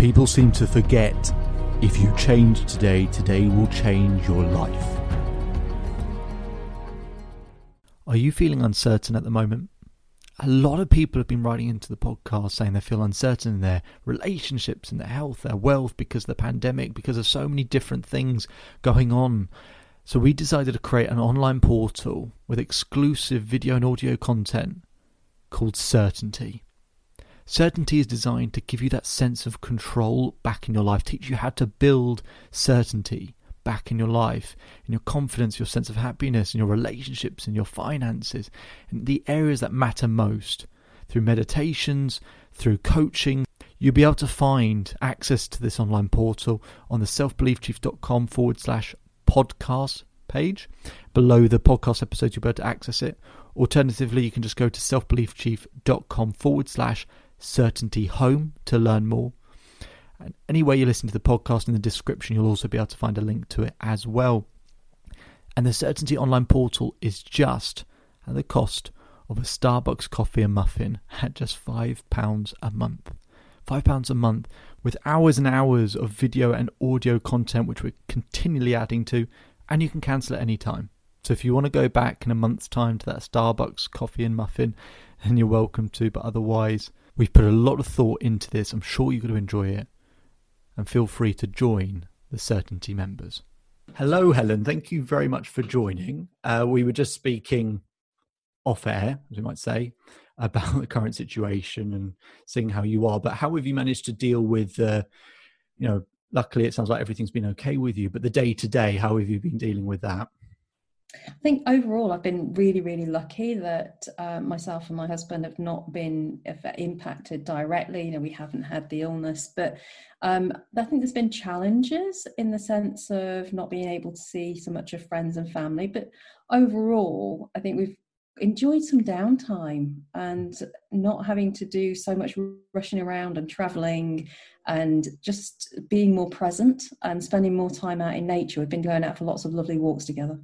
People seem to forget if you change today, today will change your life. Are you feeling uncertain at the moment? A lot of people have been writing into the podcast saying they feel uncertain in their relationships, in their health, their wealth because of the pandemic, because of so many different things going on. So we decided to create an online portal with exclusive video and audio content called Certainty. Certainty is designed to give you that sense of control back in your life, teach you how to build certainty back in your life, in your confidence, your sense of happiness, in your relationships, in your finances, in the areas that matter most. Through meditations, through coaching, you'll be able to find access to this online portal on the selfbeliefchief.com forward slash podcast page. Below the podcast episodes, you'll be able to access it. Alternatively, you can just go to selfbeliefchief.com forward slash certainty home to learn more. And anywhere you listen to the podcast in the description, you'll also be able to find a link to it as well. And the Certainty Online portal is just at the cost of a Starbucks coffee and muffin at just £5 a month. £5 a month with hours and hours of video and audio content, which we're continually adding to, and you can cancel at any time. So if you want to go back in a month's time to that Starbucks coffee and muffin, then you're welcome to. But otherwise, we've put a lot of thought into this. I'm sure you're going to enjoy it. And feel free to join the Certainty members. Hello, Helen. Thank you very much for joining. Uh, we were just speaking off air, as we might say, about the current situation and seeing how you are. But how have you managed to deal with, uh, you know, luckily it sounds like everything's been okay with you, but the day to day, how have you been dealing with that? I think overall, I've been really, really lucky that uh, myself and my husband have not been impacted directly. You know, we haven't had the illness, but um, I think there's been challenges in the sense of not being able to see so much of friends and family. But overall, I think we've enjoyed some downtime and not having to do so much rushing around and traveling and just being more present and spending more time out in nature. We've been going out for lots of lovely walks together.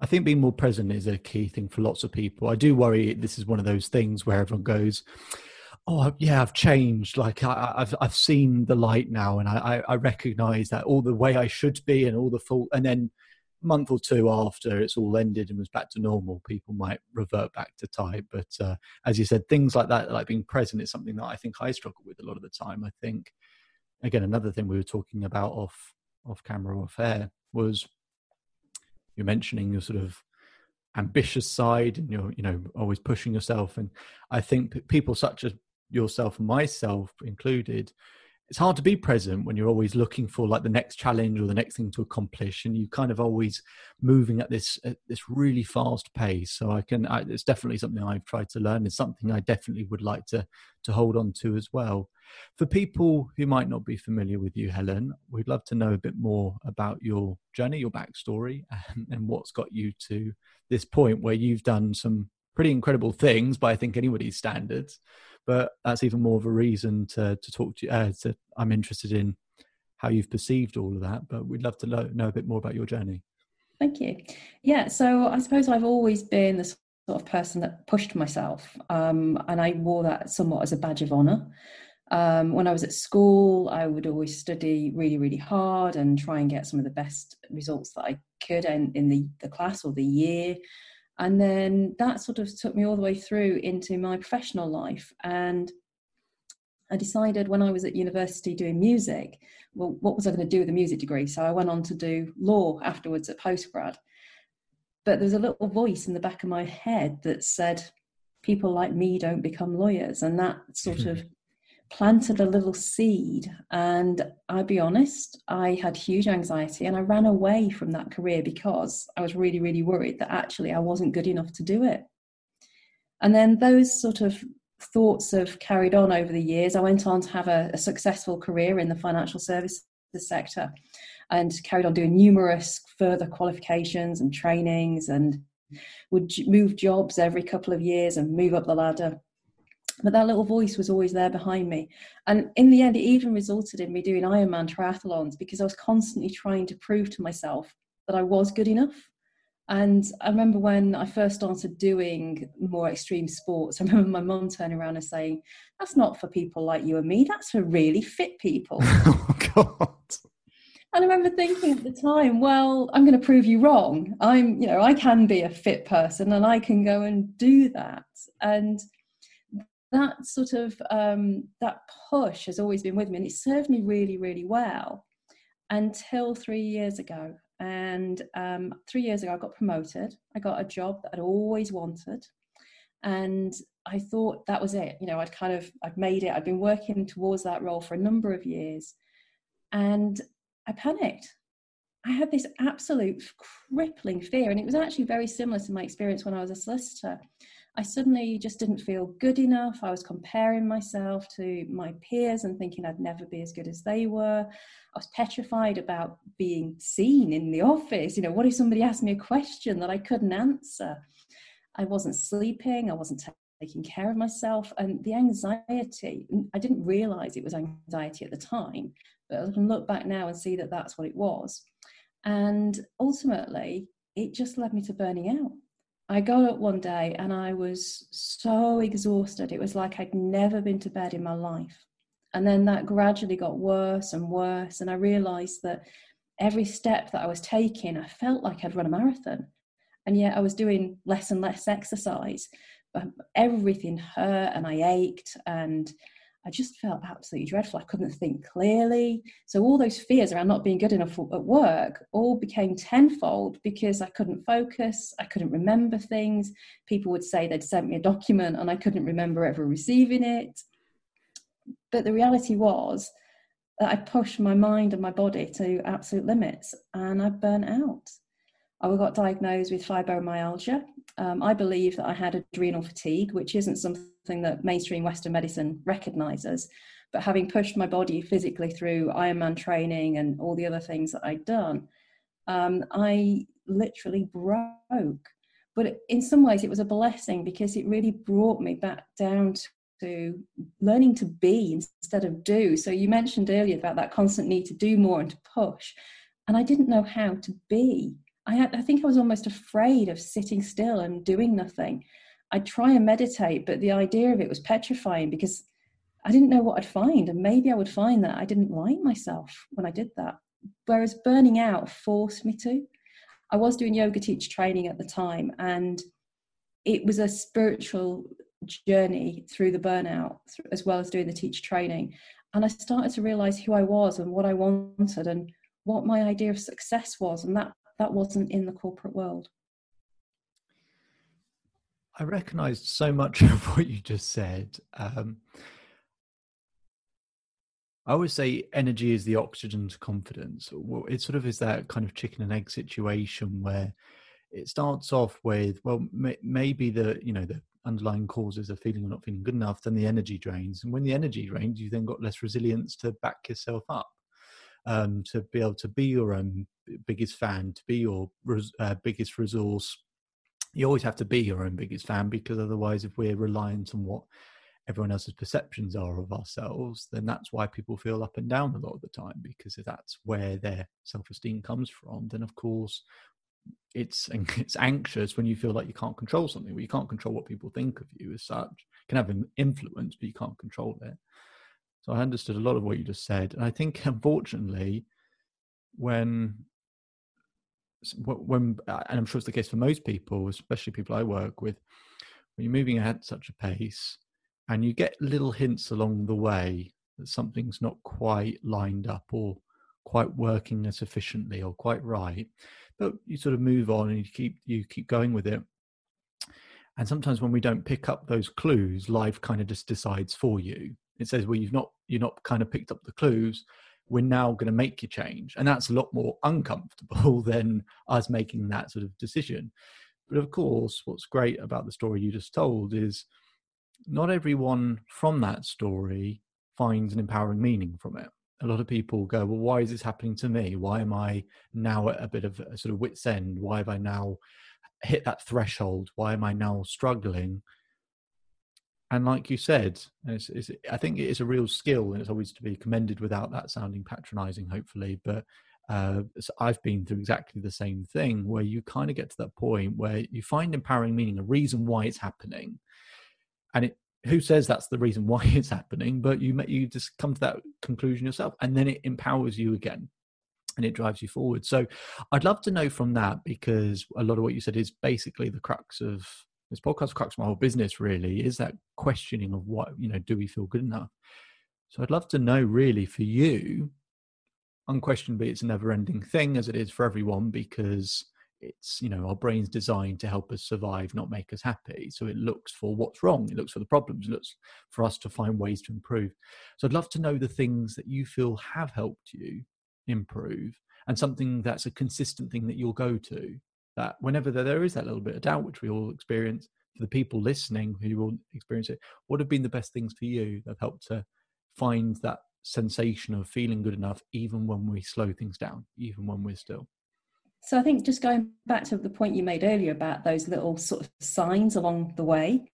I think being more present is a key thing for lots of people. I do worry this is one of those things where everyone goes, "Oh, yeah, I've changed. Like I, have I've seen the light now, and I, I recognize that all the way I should be, and all the fault." And then month or two after it's all ended and was back to normal, people might revert back to type. But uh, as you said, things like that, like being present, is something that I think I struggle with a lot of the time. I think again, another thing we were talking about off off camera or off air was you're mentioning your sort of ambitious side and you're you know always pushing yourself. And i think people such as yourself myself included it's hard to be present when you're always looking for like the next challenge or the next thing to accomplish and you kind of always moving at this at this really fast pace. So i can I, it's definitely something i've tried to learn. It's something i definitely would like to to hold on to as well. For people who might not be familiar with you helen we'd love to know a bit more about your journey your backstory and, and what's got you to this point where you've done some pretty incredible things by i think anybody's standards but that's even more of a reason to to talk to you. Uh, to, I'm interested in how you've perceived all of that, but we'd love to know, know a bit more about your journey. Thank you. Yeah, so I suppose I've always been the sort of person that pushed myself, um, and I wore that somewhat as a badge of honor. Um, when I was at school, I would always study really, really hard and try and get some of the best results that I could in, in the, the class or the year. And then that sort of took me all the way through into my professional life. And I decided when I was at university doing music, well, what was I going to do with a music degree? So I went on to do law afterwards at postgrad. But there was a little voice in the back of my head that said, people like me don't become lawyers. And that sort of planted a little seed. And I'll be honest, I had huge anxiety and I ran away from that career because I was really, really worried that actually I wasn't good enough to do it. And then those sort of thoughts have carried on over the years. I went on to have a, a successful career in the financial services sector and carried on doing numerous further qualifications and trainings and would move jobs every couple of years and move up the ladder. But that little voice was always there behind me. And in the end, it even resulted in me doing Ironman triathlons because I was constantly trying to prove to myself that I was good enough. And I remember when I first started doing more extreme sports, I remember my mum turning around and saying, That's not for people like you and me, that's for really fit people. oh, God. And I remember thinking at the time, well, I'm going to prove you wrong. I'm, you know, I can be a fit person and I can go and do that. And that sort of um, that push has always been with me, and it served me really, really well until three years ago. And um, three years ago, I got promoted. I got a job that I'd always wanted, and I thought that was it. You know, I'd kind of I'd made it. I'd been working towards that role for a number of years, and I panicked. I had this absolute crippling fear, and it was actually very similar to my experience when I was a solicitor. I suddenly just didn't feel good enough. I was comparing myself to my peers and thinking I'd never be as good as they were. I was petrified about being seen in the office. You know, what if somebody asked me a question that I couldn't answer? I wasn't sleeping, I wasn't taking care of myself. And the anxiety, I didn't realize it was anxiety at the time, but I can look back now and see that that's what it was. And ultimately, it just led me to burning out. I got up one day and I was so exhausted. It was like I'd never been to bed in my life. And then that gradually got worse and worse. And I realized that every step that I was taking, I felt like I'd run a marathon. And yet I was doing less and less exercise. But everything hurt and I ached. And I just felt absolutely dreadful. I couldn't think clearly. So all those fears around not being good enough at work all became tenfold because I couldn't focus, I couldn't remember things. People would say they'd sent me a document and I couldn't remember ever receiving it. But the reality was that I pushed my mind and my body to absolute limits and I burnt out. I got diagnosed with fibromyalgia. Um, I believe that I had adrenal fatigue, which isn't something that mainstream Western medicine recognizes. But having pushed my body physically through Ironman training and all the other things that I'd done, um, I literally broke. But in some ways, it was a blessing because it really brought me back down to learning to be instead of do. So you mentioned earlier about that constant need to do more and to push. And I didn't know how to be. I, I think I was almost afraid of sitting still and doing nothing. I'd try and meditate, but the idea of it was petrifying because I didn't know what I'd find. And maybe I would find that I didn't like myself when I did that. Whereas burning out forced me to. I was doing yoga teacher training at the time, and it was a spiritual journey through the burnout as well as doing the teacher training. And I started to realize who I was and what I wanted and what my idea of success was. And that, that wasn't in the corporate world. I recognized so much of what you just said. Um, I always say energy is the oxygen to confidence. It sort of is that kind of chicken and egg situation where it starts off with, well, may, maybe the you know the underlying causes of feeling or not feeling good enough, then the energy drains, and when the energy drains, you then got less resilience to back yourself up, um, to be able to be your own biggest fan, to be your uh, biggest resource, you always have to be your own biggest fan because otherwise if we're reliant on what everyone else's perceptions are of ourselves then that's why people feel up and down a lot of the time because if that's where their self-esteem comes from then of course it's it's anxious when you feel like you can't control something well you can't control what people think of you as such. You can have an influence but you can't control it so i understood a lot of what you just said. And i think unfortunately when when uh, and i'm sure it's the case for most people especially people i work with when you're moving at such a pace and you get little hints along the way that something's not quite lined up or quite working as efficiently or quite right but you sort of move on and you keep you keep going with it. And sometimes when we don't pick up those clues life kind of just decides for you it says well you've not you're not kind of picked up the clues we're now going to make you change. And that's a lot more uncomfortable than us making that sort of decision. But of course, what's great about the story you just told is not everyone from that story finds an empowering meaning from it. A lot of people go, Well, why is this happening to me? Why am I now at a bit of a sort of wit's end? Why have I now hit that threshold? Why am I now struggling? And like you said, it's, it's, I think it is a real skill and it's always to be commended without that sounding patronizing, hopefully. But uh, so I've been through exactly the same thing where you kind of get to that point where you find empowering meaning, a reason why it's happening. And it, who says that's the reason why it's happening, but you, you just come to that conclusion yourself and then it empowers you again and it drives you forward. So I'd love to know from that because a lot of what you said is basically the crux of this podcast, of my whole business really is that questioning of what, you know, do we feel good enough? So I'd love to know really for you, unquestionably it's a never ending thing as it is for everyone because it's you know our brain's designed to help us survive not make us happy. So it looks for what's wrong. It looks for the problems. It looks for us to find ways to improve. So i'd love to know the things that you feel have helped you improve and something that's a consistent thing that you'll go to that whenever there is that little bit of doubt which we all experience for the people listening who will experience it what have been the best things for you that helped to find that sensation of feeling good enough even when we slow things down even when we're still? So i think just going back to the point you made earlier about those little sort of signs along the way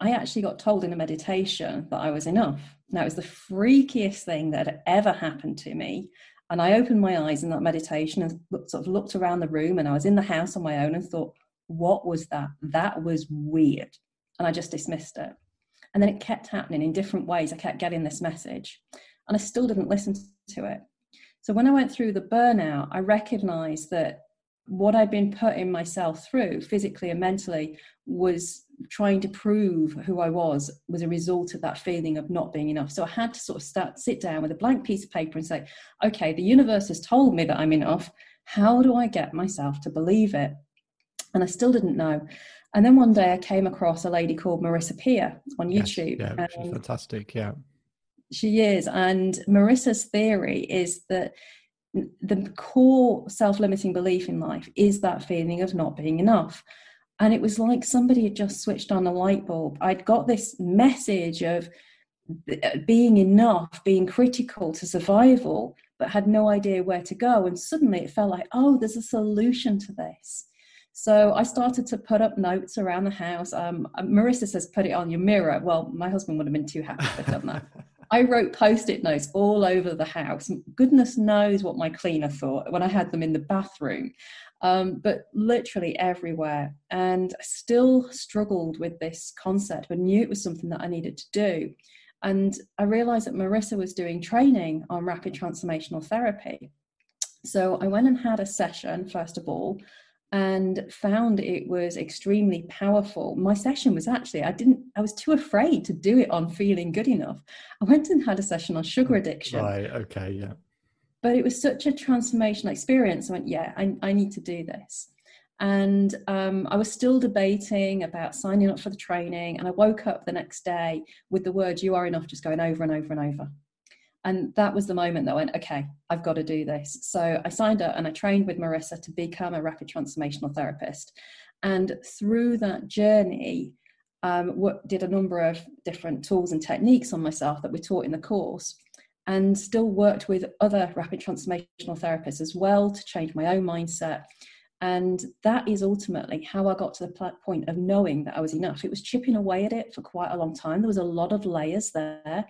i actually got told in a meditation that i was enough. Now it was the freakiest thing that had ever happened to me and I opened my eyes in that meditation and looked, sort of looked around the room, and I was in the house on my own and thought, what was that? That was weird. And I just dismissed it. And then it kept happening in different ways. I kept getting this message, and I still didn't listen to it. So when I went through the burnout, I recognized that what I'd been putting myself through physically and mentally was trying to prove who I was was a result of that feeling of not being enough. So I had to sort of start sit down with a blank piece of paper and say, okay, the universe has told me that I'm enough. How do I get myself to believe it? And I still didn't know. And then one day I came across a lady called Marissa Peer on YouTube. Yes, yeah, she's fantastic. Yeah. She is. And Marissa's theory is that the core self limiting belief in life is that feeling of not being enough. And it was like somebody had just switched on a light bulb. I'd got this message of being enough, being critical to survival, but had no idea where to go. And suddenly it felt like, oh, there's a solution to this. So I started to put up notes around the house. Um, Marissa says, put it on your mirror. Well, my husband would have been too happy to have done that. I wrote post it notes all over the house. Goodness knows what my cleaner thought when I had them in the bathroom, um, but literally everywhere. And I still struggled with this concept, but knew it was something that I needed to do. And I realized that Marissa was doing training on rapid transformational therapy. So I went and had a session, first of all, and found it was extremely powerful. My session was actually, I didn't, I was too afraid to do it on feeling good enough. I went and had a session on sugar mm, addiction. Right, okay, yeah. But it was such a transformational experience. I went, yeah, I, I need to do this. And um, I was still debating about signing up for the training. And I woke up the next day with the words, you are enough, just going over and over and over. And that was the moment that I went, okay, I've got to do this. So I signed up and I trained with Marissa to become a rapid transformational therapist. And through that journey, um, what, did a number of different tools and techniques on myself that we taught in the course and still worked with other rapid transformational therapists as well to change my own mindset. And that is ultimately how I got to the point of knowing that I was enough. It was chipping away at it for quite a long time. There was a lot of layers there.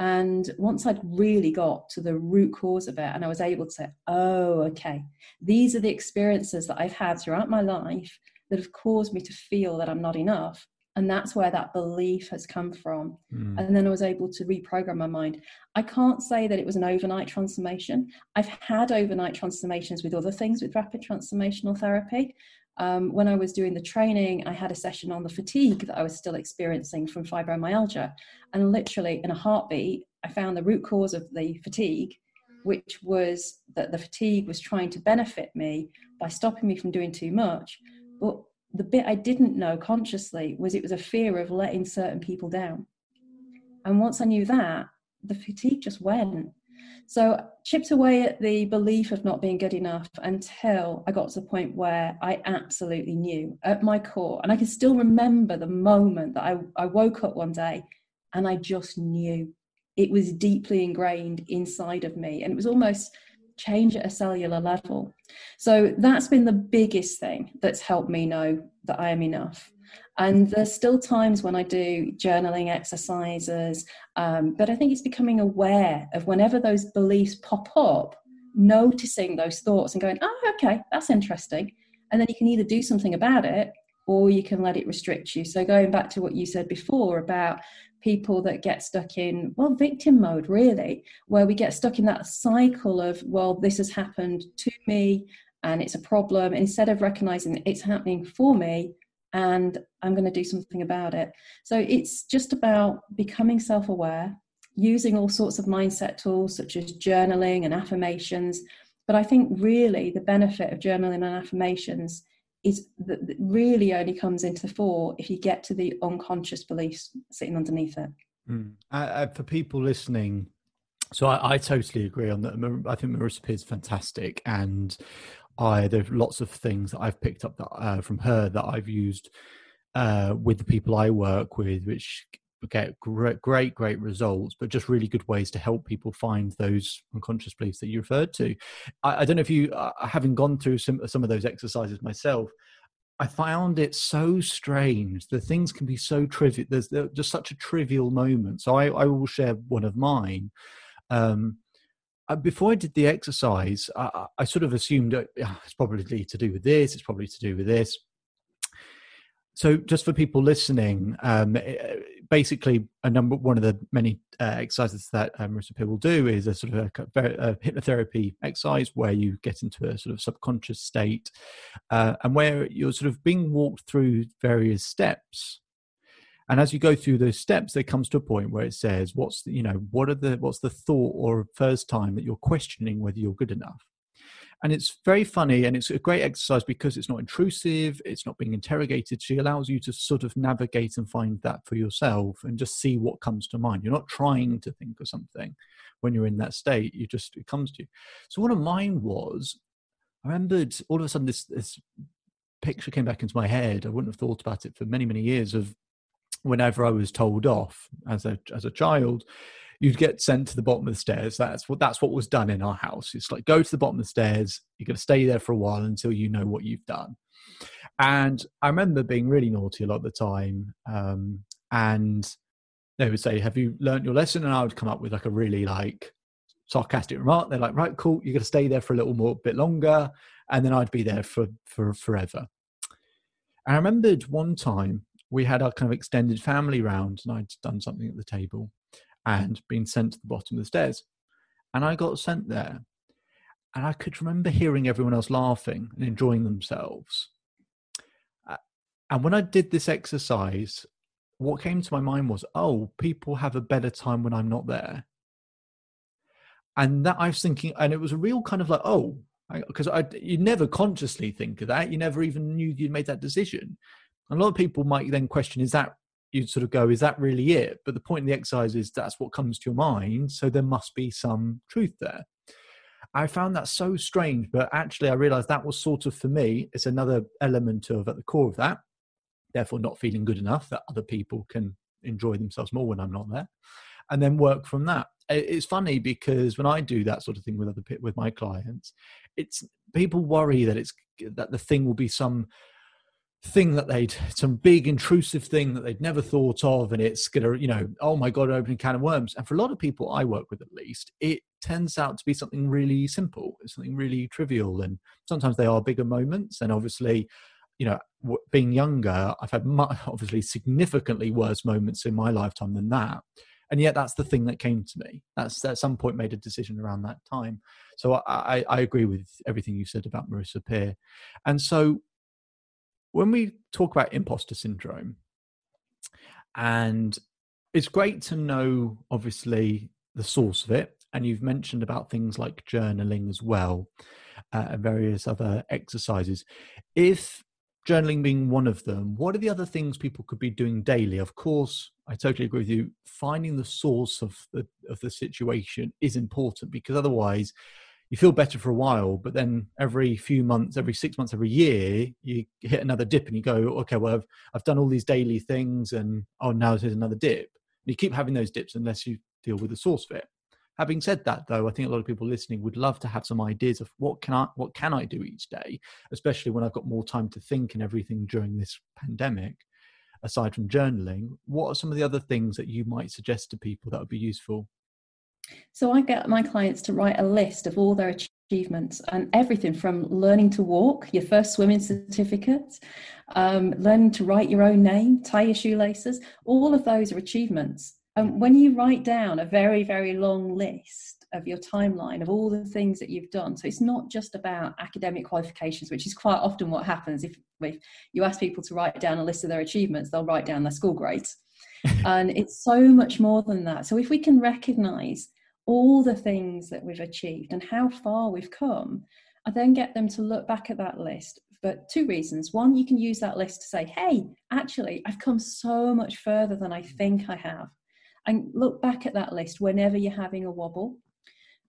And once I'd really got to the root cause of it, and I was able to say, oh, okay, these are the experiences that I've had throughout my life that have caused me to feel that I'm not enough. And that's where that belief has come from. Mm. And then I was able to reprogram my mind. I can't say that it was an overnight transformation. I've had overnight transformations with other things with rapid transformational therapy. Um, when I was doing the training, I had a session on the fatigue that I was still experiencing from fibromyalgia. And literally, in a heartbeat, I found the root cause of the fatigue, which was that the fatigue was trying to benefit me by stopping me from doing too much. But the bit I didn't know consciously was it was a fear of letting certain people down. And once I knew that, the fatigue just went. So chipped away at the belief of not being good enough until I got to the point where I absolutely knew at my core, and I can still remember the moment that I, I woke up one day and I just knew it was deeply ingrained inside of me, and it was almost change at a cellular level. So that's been the biggest thing that's helped me know that I am enough. And there's still times when I do journaling exercises, um, but I think it's becoming aware of whenever those beliefs pop up, noticing those thoughts and going, oh, okay, that's interesting. And then you can either do something about it or you can let it restrict you. So, going back to what you said before about people that get stuck in, well, victim mode, really, where we get stuck in that cycle of, well, this has happened to me and it's a problem. Instead of recognizing that it's happening for me, and I'm going to do something about it. So it's just about becoming self aware, using all sorts of mindset tools such as journaling and affirmations. But I think really the benefit of journaling and affirmations is that really only comes into the fore if you get to the unconscious beliefs sitting underneath it. Mm. Uh, for people listening, so I, I, totally agree on that. I think Marissa Peer is fantastic, and I there's lots of things that I've picked up that, uh, from her that I've used uh, with the people I work with, which get great, great, great results, but just really good ways to help people find those unconscious beliefs that you referred to. I, I don't know if you, uh, having gone through some some of those exercises myself, I found it so strange. The things can be so trivial. There's just such a trivial moment. So I, I will share one of mine. Um, before I did the exercise, I, I sort of assumed uh, it's probably to do with this, it's probably to do with this. So, just for people listening, um, eh, basically, a number one of the many uh, exercises that um, Marissa will do is a sort of a, a, hypnotherapy exercise where you get into a sort of subconscious state, uh, and where you're sort of being walked through various steps and as you go through those steps there comes to a point where it says what's the, you know what are the what's the thought or first time that you're questioning whether you're good enough? And it's very funny and it's a great exercise because it's not intrusive it's not being interrogated. She allows you to sort of navigate and find that for yourself and just see what comes to mind. You're not trying to think of something when you're in that state you just it comes to you. So one of mine was i remembered all of a sudden this this picture came back into my head. I wouldn't have thought about it for many many years of whenever I was told off as a as a child, you'd get sent to the bottom of the stairs. That's what that's what was done in our house. It's like go to the bottom of the stairs. You're going to stay there for a while until you know what you've done. And I remember being really naughty a lot of the time. Um, and they would say, "Have you learned your lesson?" And I would come up with like a really like sarcastic remark. They're like, "Right, cool. You're going to stay there for a little more bit longer," and then I'd be there for for forever. I remembered one time we had our kind of extended family round and I'd done something at the table and been sent to the bottom of the stairs. And I got sent there. And I could remember hearing everyone else laughing and enjoying themselves. Uh, and when I did this exercise, what came to my mind was, oh, people have a better time when I'm not there. And that I was thinking, and it was a real kind of like, oh, because you never consciously think of that. You never even knew you'd made that decision. A lot of people might then question, is that you'd sort of go, is that really it? But the point of the exercise is that's what comes to your mind. So there must be some truth there. I found that so strange, but actually I realized that was sort of for me, it's another element of at the core of that, therefore not feeling good enough that other people can enjoy themselves more when I'm not there. And then work from that. It's funny because when I do that sort of thing with other with my clients, it's people worry that it's that the thing will be some thing that they'd some big intrusive thing that they'd never thought of and it's gonna you know oh my god opening can of worms. And for a lot of people i work with at least it tends out to be something really simple something really trivial and sometimes they are bigger moments. And obviously you know being younger i've had obviously significantly worse moments in my lifetime than that. And yet that's the thing that came to me. That's at some point made a decision around that time. So i, I agree with everything you said about marissa peer. And so when we talk about imposter syndrome, and it's great to know, obviously, the source of it. And you've mentioned about things like journaling as well, uh, and various other exercises. If journaling being one of them, what are the other things people could be doing daily? Of course, I totally agree with you. Finding the source of the of the situation is important because otherwise you feel better for a while, but then every few months, every six months, every year, you hit another dip and you go, okay, well, I've, I've done all these daily things and oh, now there's another dip. And you keep having those dips unless you deal with the source of it. Having said that, though, I think a lot of people listening would love to have some ideas of what can I what can I do each day, especially when I've got more time to think and everything during this pandemic. Aside from journaling, what are some of the other things that you might suggest to people that would be useful? So I get my clients to write a list of all their achievements and everything from learning to walk, your first swimming certificate, um, learning to write your own name, tie your shoelaces. All of those are achievements. And when you write down a very, very long list of your timeline of all the things that you've done, so it's not just about academic qualifications, which is quite often what happens if, if you ask people to write down a list of their achievements, they'll write down their school grades. And it's so much more than that. So if we can recognize all the things that we've achieved and how far we've come, I then get them to look back at that list for two reasons. One, you can use that list to say, hey, actually, I've come so much further than I think I have and look back at that list whenever you're having a wobble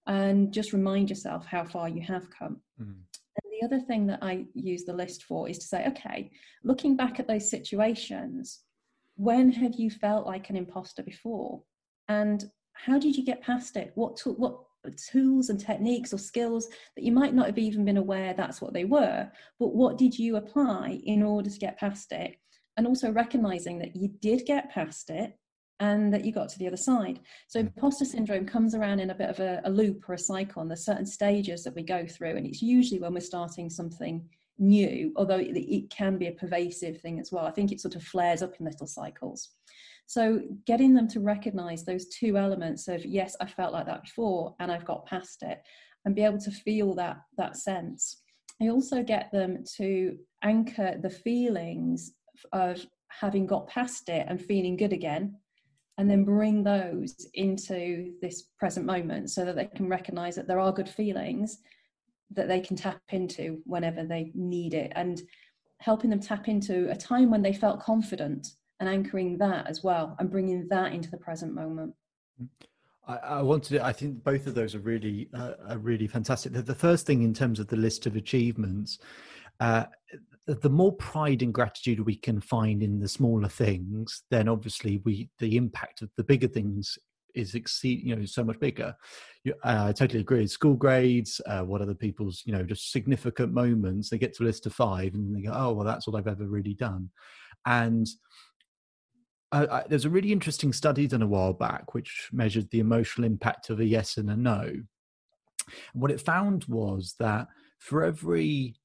and just remind yourself how far you have come. Mm. And the other thing that I use the list for is to say, okay, looking back at those situations, when have you felt like an imposter before? And how did you get past it? What, to- what tools and techniques or skills that you might not have even been aware that's what they were, but what did you apply in order to get past it? And also recognizing that you did get past it and that you got to the other side. So mm. imposter syndrome comes around in a bit of a, a, loop or a cycle, and there's certain stages that we go through, and it's usually when we're starting something new, although it, it can be a pervasive thing as well. I think it sort of flares up in little cycles. So getting them to recognize those two elements of yes, I felt like that before, and I've got past it, and be able to feel that that sense. I also get them to anchor the feelings of having got past it and feeling good again and then bring those into this present moment so that they can recognize that there are good feelings that they can tap into whenever they need it and helping them tap into a time when they felt confident and anchoring that as well and bringing that into the present moment I, I wanted. To, I think both of those are really, uh, are really fantastic. The, the, first thing in terms of the list of achievements, uh, the more pride and gratitude we can find in the smaller things, then obviously we the impact of the bigger things is exceed you know so much bigger. Uh, I totally agree. School grades, uh, what other people's you know just significant moments. They get to a list of five and they go, oh well, that's all I've ever really done, and. I, there's a really interesting study done a while back which measured the emotional impact of a yes and a no. And what it found was that for every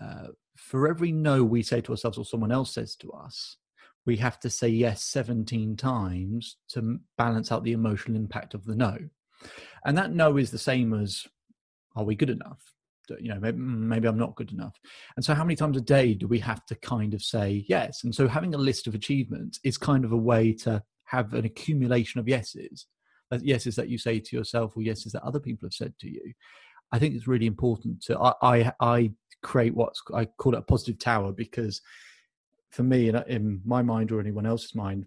uh, for every no we say to ourselves or someone else says to us, we have to say yes 17 times to balance out the emotional impact of the no. And that no is the same as, are we good enough? You know, maybe, maybe I'm not good enough. And so, how many times a day do we have to kind of say yes? And so, having a list of achievements is kind of a way to have an accumulation of yeses. Yeses that you say to yourself, or yeses that other people have said to you. I think it's really important to. I I, I create what's I call it a positive tower because for me, in, in my mind or anyone else's mind,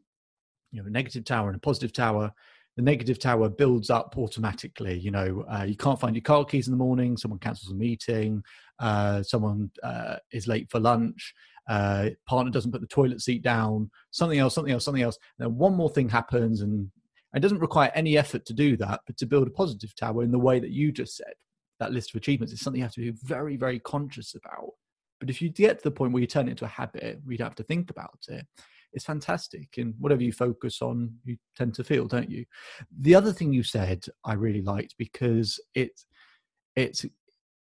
you know, a negative tower and a positive tower the negative tower builds up automatically. You know, uh, you can't find your car keys in the morning. Someone cancels a meeting. Uh, someone uh, is late for lunch. Uh, partner doesn't put the toilet seat down. Something else. Something else. Something else. And then one more thing happens, and it doesn't require any effort to do that, but to build a positive tower in the way that you just said that list of achievements is something you have to be very, very conscious about. But if you get to the point where you turn it into a habit, where you don't have to think about it, it's fantastic. And whatever you focus on, you tend to feel, don't you? The other thing you said I really liked because it's it's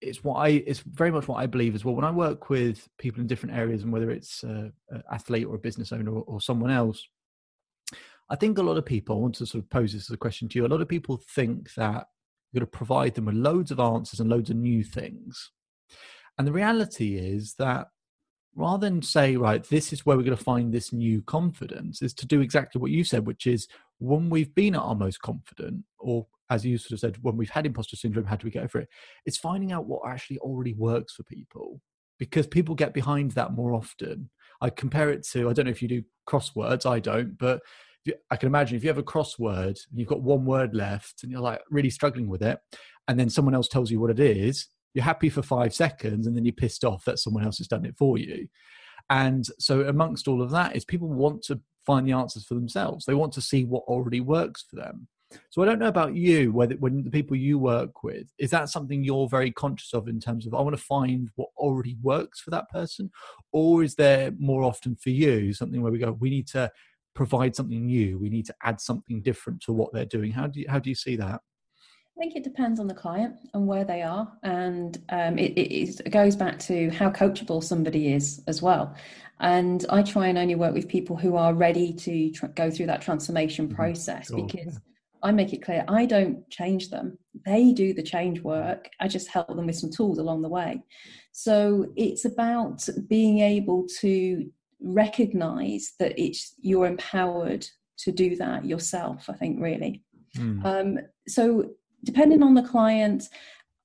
it's what I it's very much what I believe as well. When I work with people in different areas, and whether it's an athlete or a business owner or, or someone else, I think a lot of people I want to sort of pose this as a question to you. A lot of people think that you're going to provide them with loads of answers and loads of new things. And the reality is that rather than say, right, this is where we're going to find this new confidence, is to do exactly what you said, which is when we've been at our most confident, or as you sort of said, when we've had imposter syndrome, how do we get over it? It's finding out what actually already works for people because people get behind that more often. I compare it to I don't know if you do crosswords, I don't, but I can imagine if you have a crossword and you've got one word left and you're like really struggling with it, and then someone else tells you what it is, you're happy for five seconds and then you're pissed off that someone else has done it for you. And so, amongst all of that, is people want to find the answers for themselves. They want to see what already works for them. So I don't know about you, whether when the people you work with, is that something you're very conscious of in terms of I want to find what already works for that person, or is there more often for you something where we go, we need to provide something new, we need to add something different to what they're doing? How do you how do you see that? I think it depends on the client and where they are, and um, it, it, it, goes back to how coachable somebody is as well. And I try and only work with people who are ready to tr- go through that transformation mm-hmm. process sure. because I make it clear I don't change them. They do the change work. I just help them with some tools along the way. So it's about being able to recognize that it's you're empowered to do that yourself. I think really. Mm. Um, so depending on the client,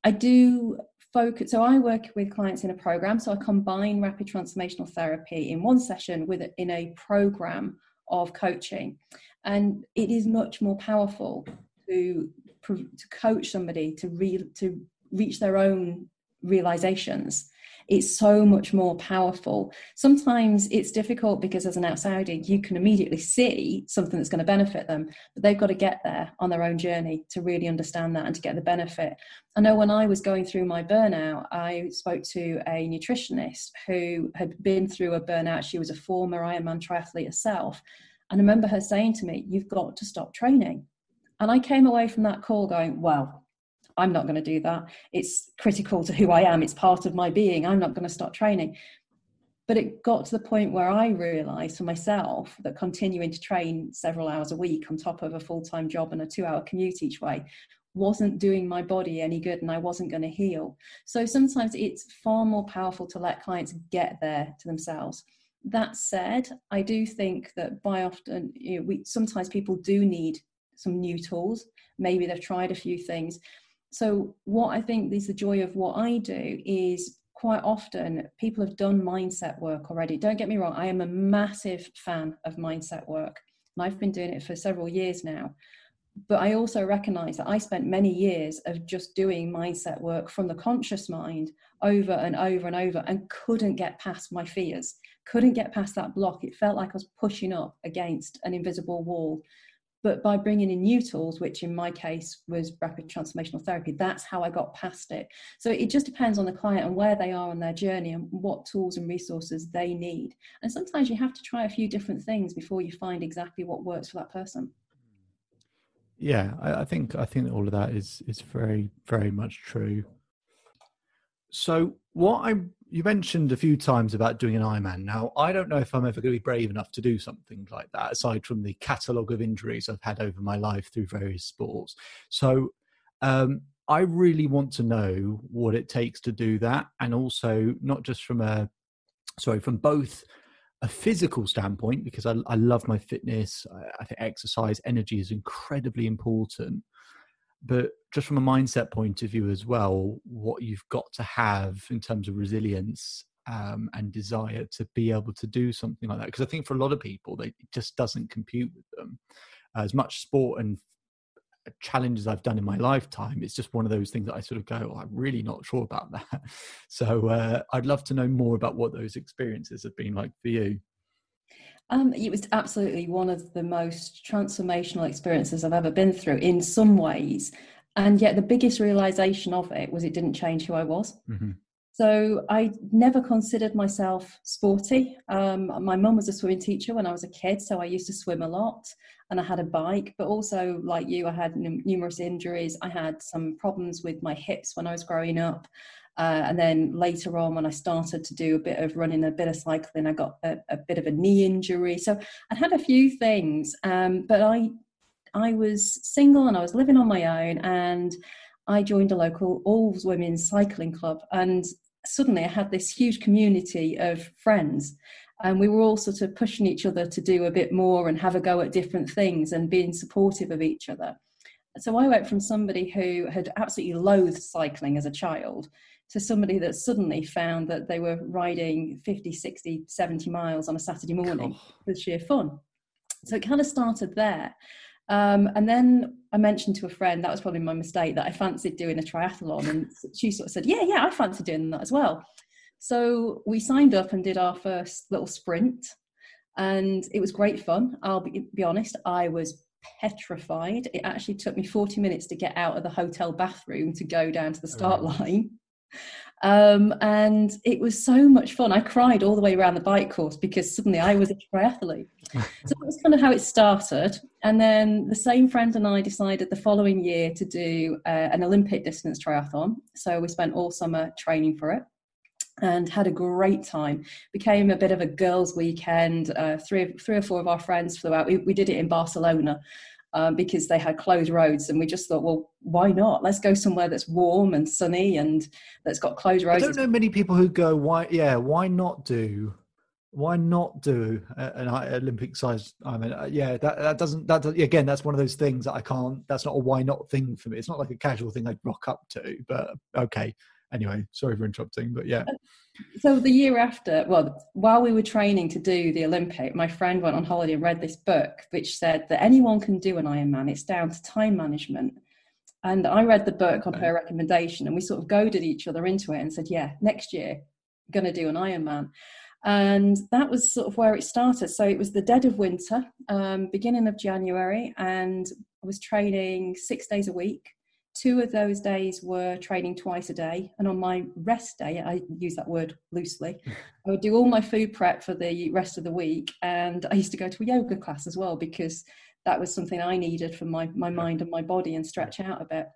I do focus. So I work with clients in a program. So I combine rapid transformational therapy in one session with in a program of coaching, and it is much more powerful to to coach somebody to re, to reach their own realizations it's so much more powerful. Sometimes it's difficult because as an outsider, you can immediately see something that's going to benefit them, but they've got to get there on their own journey to really understand that and to get the benefit. I know when I was going through my burnout, I spoke to a nutritionist who had been through a burnout. She was a former Ironman triathlete herself. And I remember her saying to me, You've got to stop training. And I came away from that call going, Well, I'm not going to do that. It's critical to who I am. It's part of my being. I'm not going to start training. But it got to the point where I realized for myself that continuing to train several hours a week on top of a full time job and a two hour commute each way wasn't doing my body any good and I wasn't going to heal. So sometimes it's far more powerful to let clients get there to themselves. That said, I do think that by often, you know, we sometimes people do need some new tools. Maybe they've tried a few things so what i think is the joy of what i do is quite often people have done mindset work already. Don't get me wrong i am a massive fan of mindset work and i've been doing it for several years now. But i also recognize that i spent many years of just doing mindset work from the conscious mind over and over and over and couldn't get past my fears. Couldn't get past that block. It felt like i was pushing up against an invisible wall but by bringing in new tools which in my case was rapid transformational therapy that's how i got past it. So it just depends on the client and where they are on their journey and what tools and resources they need. And sometimes you have to try a few different things before you find exactly what works for that person. Yeah i, I think i think all of that is is very very much true. So what I you mentioned a few times about doing an Ironman. Now I don't know if I'm ever going to be brave enough to do something like that, aside from the catalogue of injuries I've had over my life through various sports. So um, I really want to know what it takes to do that, and also not just from a sorry from both a physical standpoint because I, I love my fitness. I, I think exercise, energy is incredibly important but just from a mindset point of view as well, what you've got to have in terms of resilience um, and desire to be able to do something like that. Because I think for a lot of people, they, it just doesn't compute with them. As much sport and challenges I've done in my lifetime, it's just one of those things that I sort of go, oh, I'm really not sure about that. So uh, I'd love to know more about what those experiences have been like for you. Um, it was absolutely one of the most transformational experiences I've ever been through in some ways. And yet, the biggest realization of it was it didn't change who I was. Mm-hmm. So, I never considered myself sporty. Um, my mum was a swimming teacher when I was a kid, so I used to swim a lot and I had a bike. But also, like you, I had n- numerous injuries. I had some problems with my hips when I was growing up. Uh, and then later on, when I started to do a bit of running, a bit of cycling, I got a, a bit of a knee injury. So I had a few things, um, but I I was single and I was living on my own, and I joined a local all women's cycling club, and suddenly I had this huge community of friends. And we were all sort of pushing each other to do a bit more and have a go at different things and being supportive of each other So I went from somebody who had absolutely loathed cycling as a child to somebody that suddenly found that they were riding 50, 60, 70 miles on a Saturday morning oh. with sheer fun. So it kind of started there. Um, and then I mentioned to a friend, that was probably my mistake, that I fancied doing a triathlon. And she sort of said, Yeah, yeah, I fancy doing that as well. So we signed up and did our first little sprint. And it was great fun. I'll be, be honest, I was petrified. It actually took me 40 minutes to get out of the hotel bathroom to go down to the start line. Um, and it was so much fun. I cried all the way around the bike course because suddenly I was a triathlete. so that was kind of how it started. And then the same friend and I decided the following year to do uh, an Olympic distance triathlon. So we spent all summer training for it and had a great time. Became a bit of a girls' weekend. Uh, three, three or four of our friends flew out. We, we did it in Barcelona, um, because they had closed roads. And we just thought, well, why not? Let's go somewhere that's warm and sunny and that's got closed roads. I don't know many people who go, why, yeah, why not do why not do an Olympic size? I mean, uh, yeah, that that doesn't that again. That's one of those things that I can't. That's not a why not thing for me. It's not like a casual thing I'd rock up to. But okay, anyway, sorry for interrupting. But yeah, so the year after, well, while we were training to do the Olympic, my friend went on holiday and read this book which said that anyone can do an Ironman. It's down to time management. And I read the book on her recommendation, and we sort of goaded each other into it and said, "Yeah, next year, going to do an Ironman." And that was sort of where it started. So it was the dead of winter, um, beginning of January, and I was training six days a week Two of those days were training twice a day. And on my rest day, I use that word loosely, I would do all my food prep for the rest of the week. And I used to go to a yoga class as well because that was something I needed for my, my mind and my body and stretch out a bit.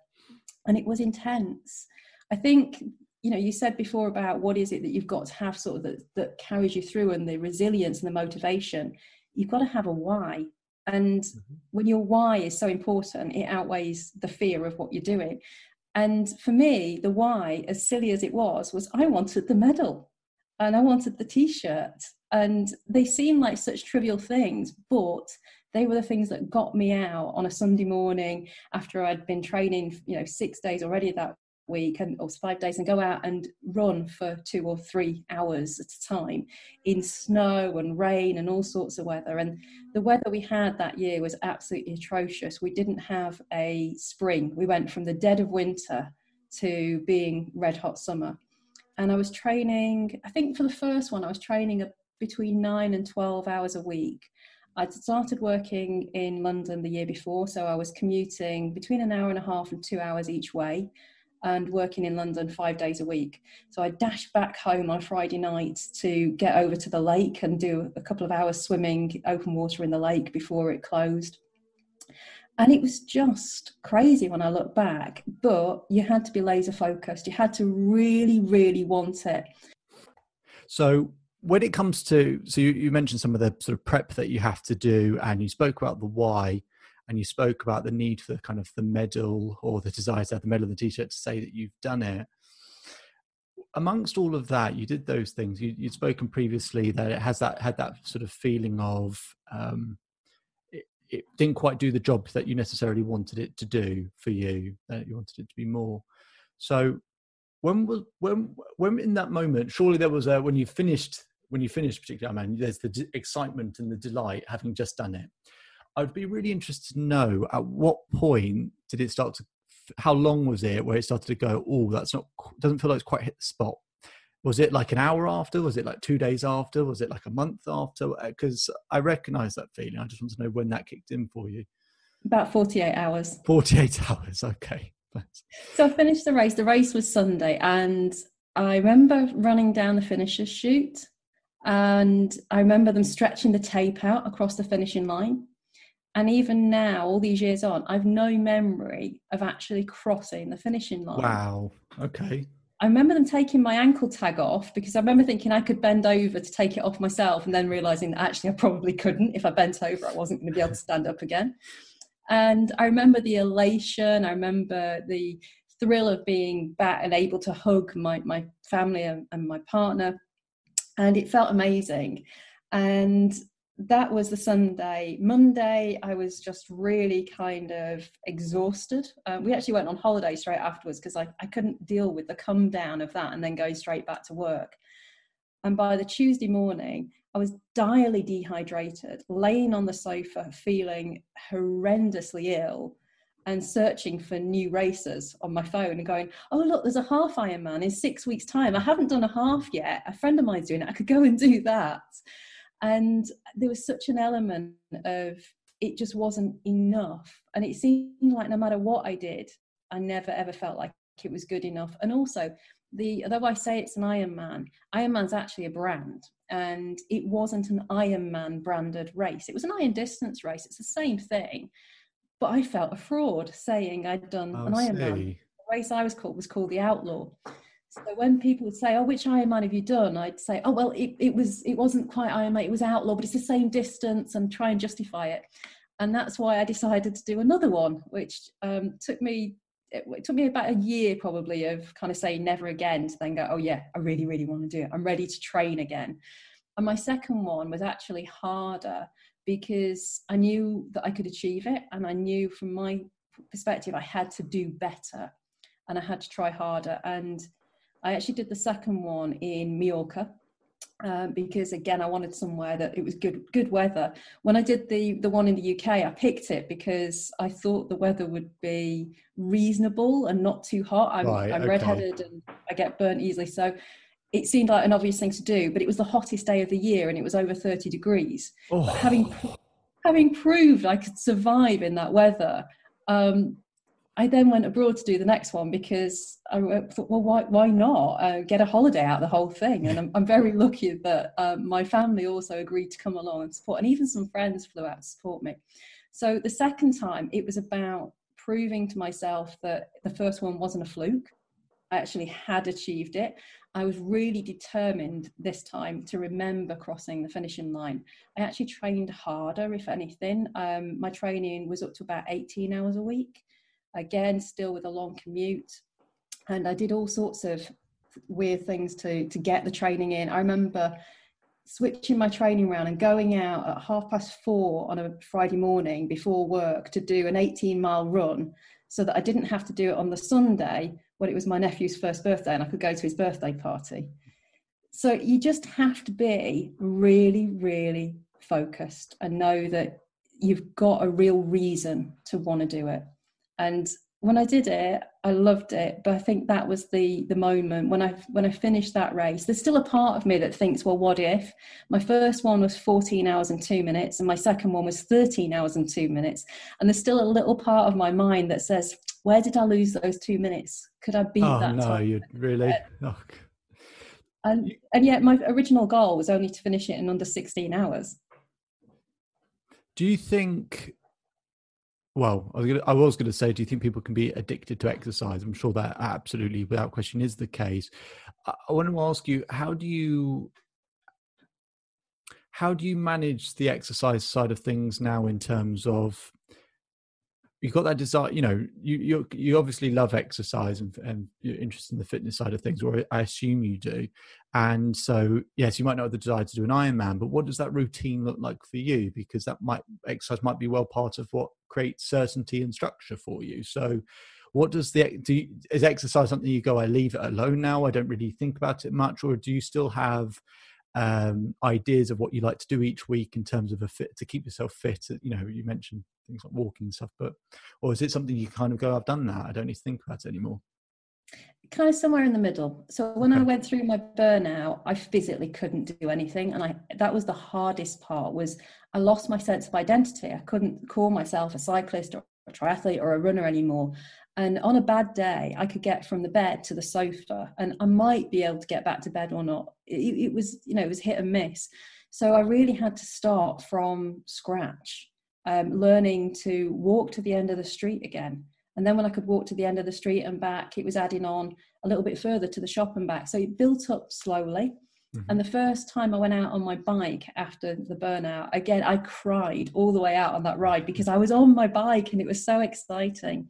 And it was intense. I think you know you said before about what is it that you've got to have sort of that, that carries you through and the resilience and the motivation you've got to have a why and mm-hmm. when your why is so important, it outweighs the fear of what you're doing. And for me, the why, as silly as it was, was I wanted the medal and I wanted the t shirt. And they seem like such trivial things, but they were the things that got me out on a Sunday morning after I'd been training, you know, six days already that week and or five days and go out and run for two or three hours at a time in snow and rain and all sorts of weather. And the weather we had that year was absolutely atrocious. We didn't have a spring. We went from the dead of winter to being red hot summer. And i was training i think for the first one i was training between 9 and 12 hours a week. I'd started working in London the year before, so I was commuting between an hour and a half and two hours each way and working in London five days a week. So I dashed back home on Friday night to get over to the lake and do a couple of hours swimming open water in the lake before it closed. And it was just crazy when I look back, but you had to be laser focused. You had to really, really want it. So, when it comes to, so you, you mentioned some of the sort of prep that you have to do, and you spoke about the why and you spoke about the need for kind of the medal or the desire to have the medal and the t-shirt to say that you've done it. Amongst all of that you did those things. You, would spoken previously that it has that had that sort of feeling of um, it, it, didn't quite do the job that you necessarily wanted it to do for you that you wanted it to be more. So when was when when in that moment surely there was a when you finished when you finished particularly i mean there's the d- excitement and the delight having just done it I'd be really interested to know at what point did it start to, how long was it where it started to go, oh, that's not, doesn't feel like it's quite hit the spot. Was it like an hour after? Was it like two days after? Was it like a month after? Because uh, I recognize that feeling. I just want to know when that kicked in for you. About 48 hours. 48 hours, okay. Thanks. So I finished the race. The race was Sunday, and I remember running down the finisher's chute, and I remember them stretching the tape out across the finishing line. And even now, all these years on, I've no memory of actually crossing the finishing line. Wow. Okay. I remember them taking my ankle tag off because I remember thinking I could bend over to take it off myself and then realizing that actually I probably couldn't. If I bent over, I wasn't going to be able to stand up again. And I remember the elation, I remember the thrill of being back and able to hug my, my family and, and my partner. And it felt amazing. And that was the Sunday. Monday, I was just really kind of exhausted. Um, we actually went on holiday straight afterwards because I, I couldn't deal with the come down of that and then going straight back to work. And by the Tuesday morning, I was direly dehydrated, laying on the sofa, feeling horrendously ill and searching for new races on my phone and going, oh, look, there's a half Ironman in six weeks' time. I haven't done a half yet. A friend of mine's doing it. I could go and do that. And there was such an element of it just wasn't enough. And it seemed like no matter what I did, I never ever felt like it was good enough. And also, the although I say it's an Ironman, Ironman's actually a brand, and it wasn't an Ironman branded race. It was an iron distance race. It's the same thing, but I felt a fraud saying I'd done oh, an Ironman. The race I was called was called the Outlaw. So when people would say, "Oh, which Ironman have you done?" I'd say, "Oh, well, it, it was it wasn't quite Ironman. It was Outlaw, but it's the same distance," and try and justify it. And that's why I decided to do another one, which um, took me it, it took me about a year probably of kind of saying never again to then go, "Oh yeah, I really really want to do it. I'm ready to train again." And my second one was actually harder because I knew that I could achieve it, and I knew from my perspective I had to do better, and I had to try harder. And I actually did the second one in Mallorca. Um, because again, I wanted somewhere that it was good, good weather. When I did the the one in the UK, I picked it because I thought the weather would be reasonable and not too hot. I'm, right, I'm okay. redheaded and I get burnt easily, so it seemed like an obvious thing to do, but it was the hottest day of the year and it was over 30 degrees. Oh. Having having proved I could survive in that weather, um, I then went abroad to do the next one because I thought, well, why why not uh, get a holiday out of the whole thing? And I'm, I'm very lucky that um, my family also agreed to come along and support, and even some friends flew out to support me. So the second time, it was about proving to myself that the first one wasn't a fluke. I actually had achieved it. I was really determined this time to remember crossing the finishing line. I actually trained harder, if anything. Um, my training was up to about 18 hours a week. Again, still with a long commute. And I did all sorts of weird things to, to get the training in. I remember switching my training around and going out at half past four on a Friday morning before work to do an 18 mile run so that I didn't have to do it on the Sunday when it was my nephew's first birthday and I could go to his birthday party. So you just have to be really, really focused and know that you've got a real reason to want to do it. And when I did it, I loved it. But I think that was the the moment when I when I finished that race. There's still a part of me that thinks, well, what if? My first one was 14 hours and two minutes, and my second one was 13 hours and two minutes. And there's still a little part of my mind that says, where did I lose those two minutes? Could I beat oh, that? No, you really. Oh. And and yet my original goal was only to finish it in under 16 hours. Do you think? Well, I was, gonna, I was going to say, do you think people can be addicted to exercise? I'm sure that absolutely, without question, is the case. I, I want to ask you, how do you how do you manage the exercise side of things now in terms of you've got that desire you know you you you obviously love exercise and, and you're interested in the fitness side of things or i assume you do. And so yes you might not have the desire to do an ironman but what does that routine look like for you? Because that might exercise might be well part of what creates certainty and structure for you. So what does the do you, is exercise something you go i leave it alone now i don't really think about it much or do you still have um, ideas of what you like to do each week in terms of a fit to keep yourself fit you know you mentioned things like walking and stuff but or is it something you kind of go i've done that i don't need to think about it anymore kind of somewhere in the middle. So when okay. i went through my burnout i physically couldn't do anything and i that was the hardest part was i lost my sense of identity. I couldn't call myself a cyclist or a triathlete or a runner anymore and on a bad day i could get from the bed to the sofa and i might be able to get back to bed or not it, it was you know it was hit and miss so i really had to start from scratch um, learning to walk to the end of the street again. And then when I could walk to the end of the street and back, it was adding on a little bit further to the shop and back. So it built up slowly. Mm-hmm. And the first time I went out on my bike after the burnout, again, I cried all the way out on that ride because I was on my bike and it was so exciting.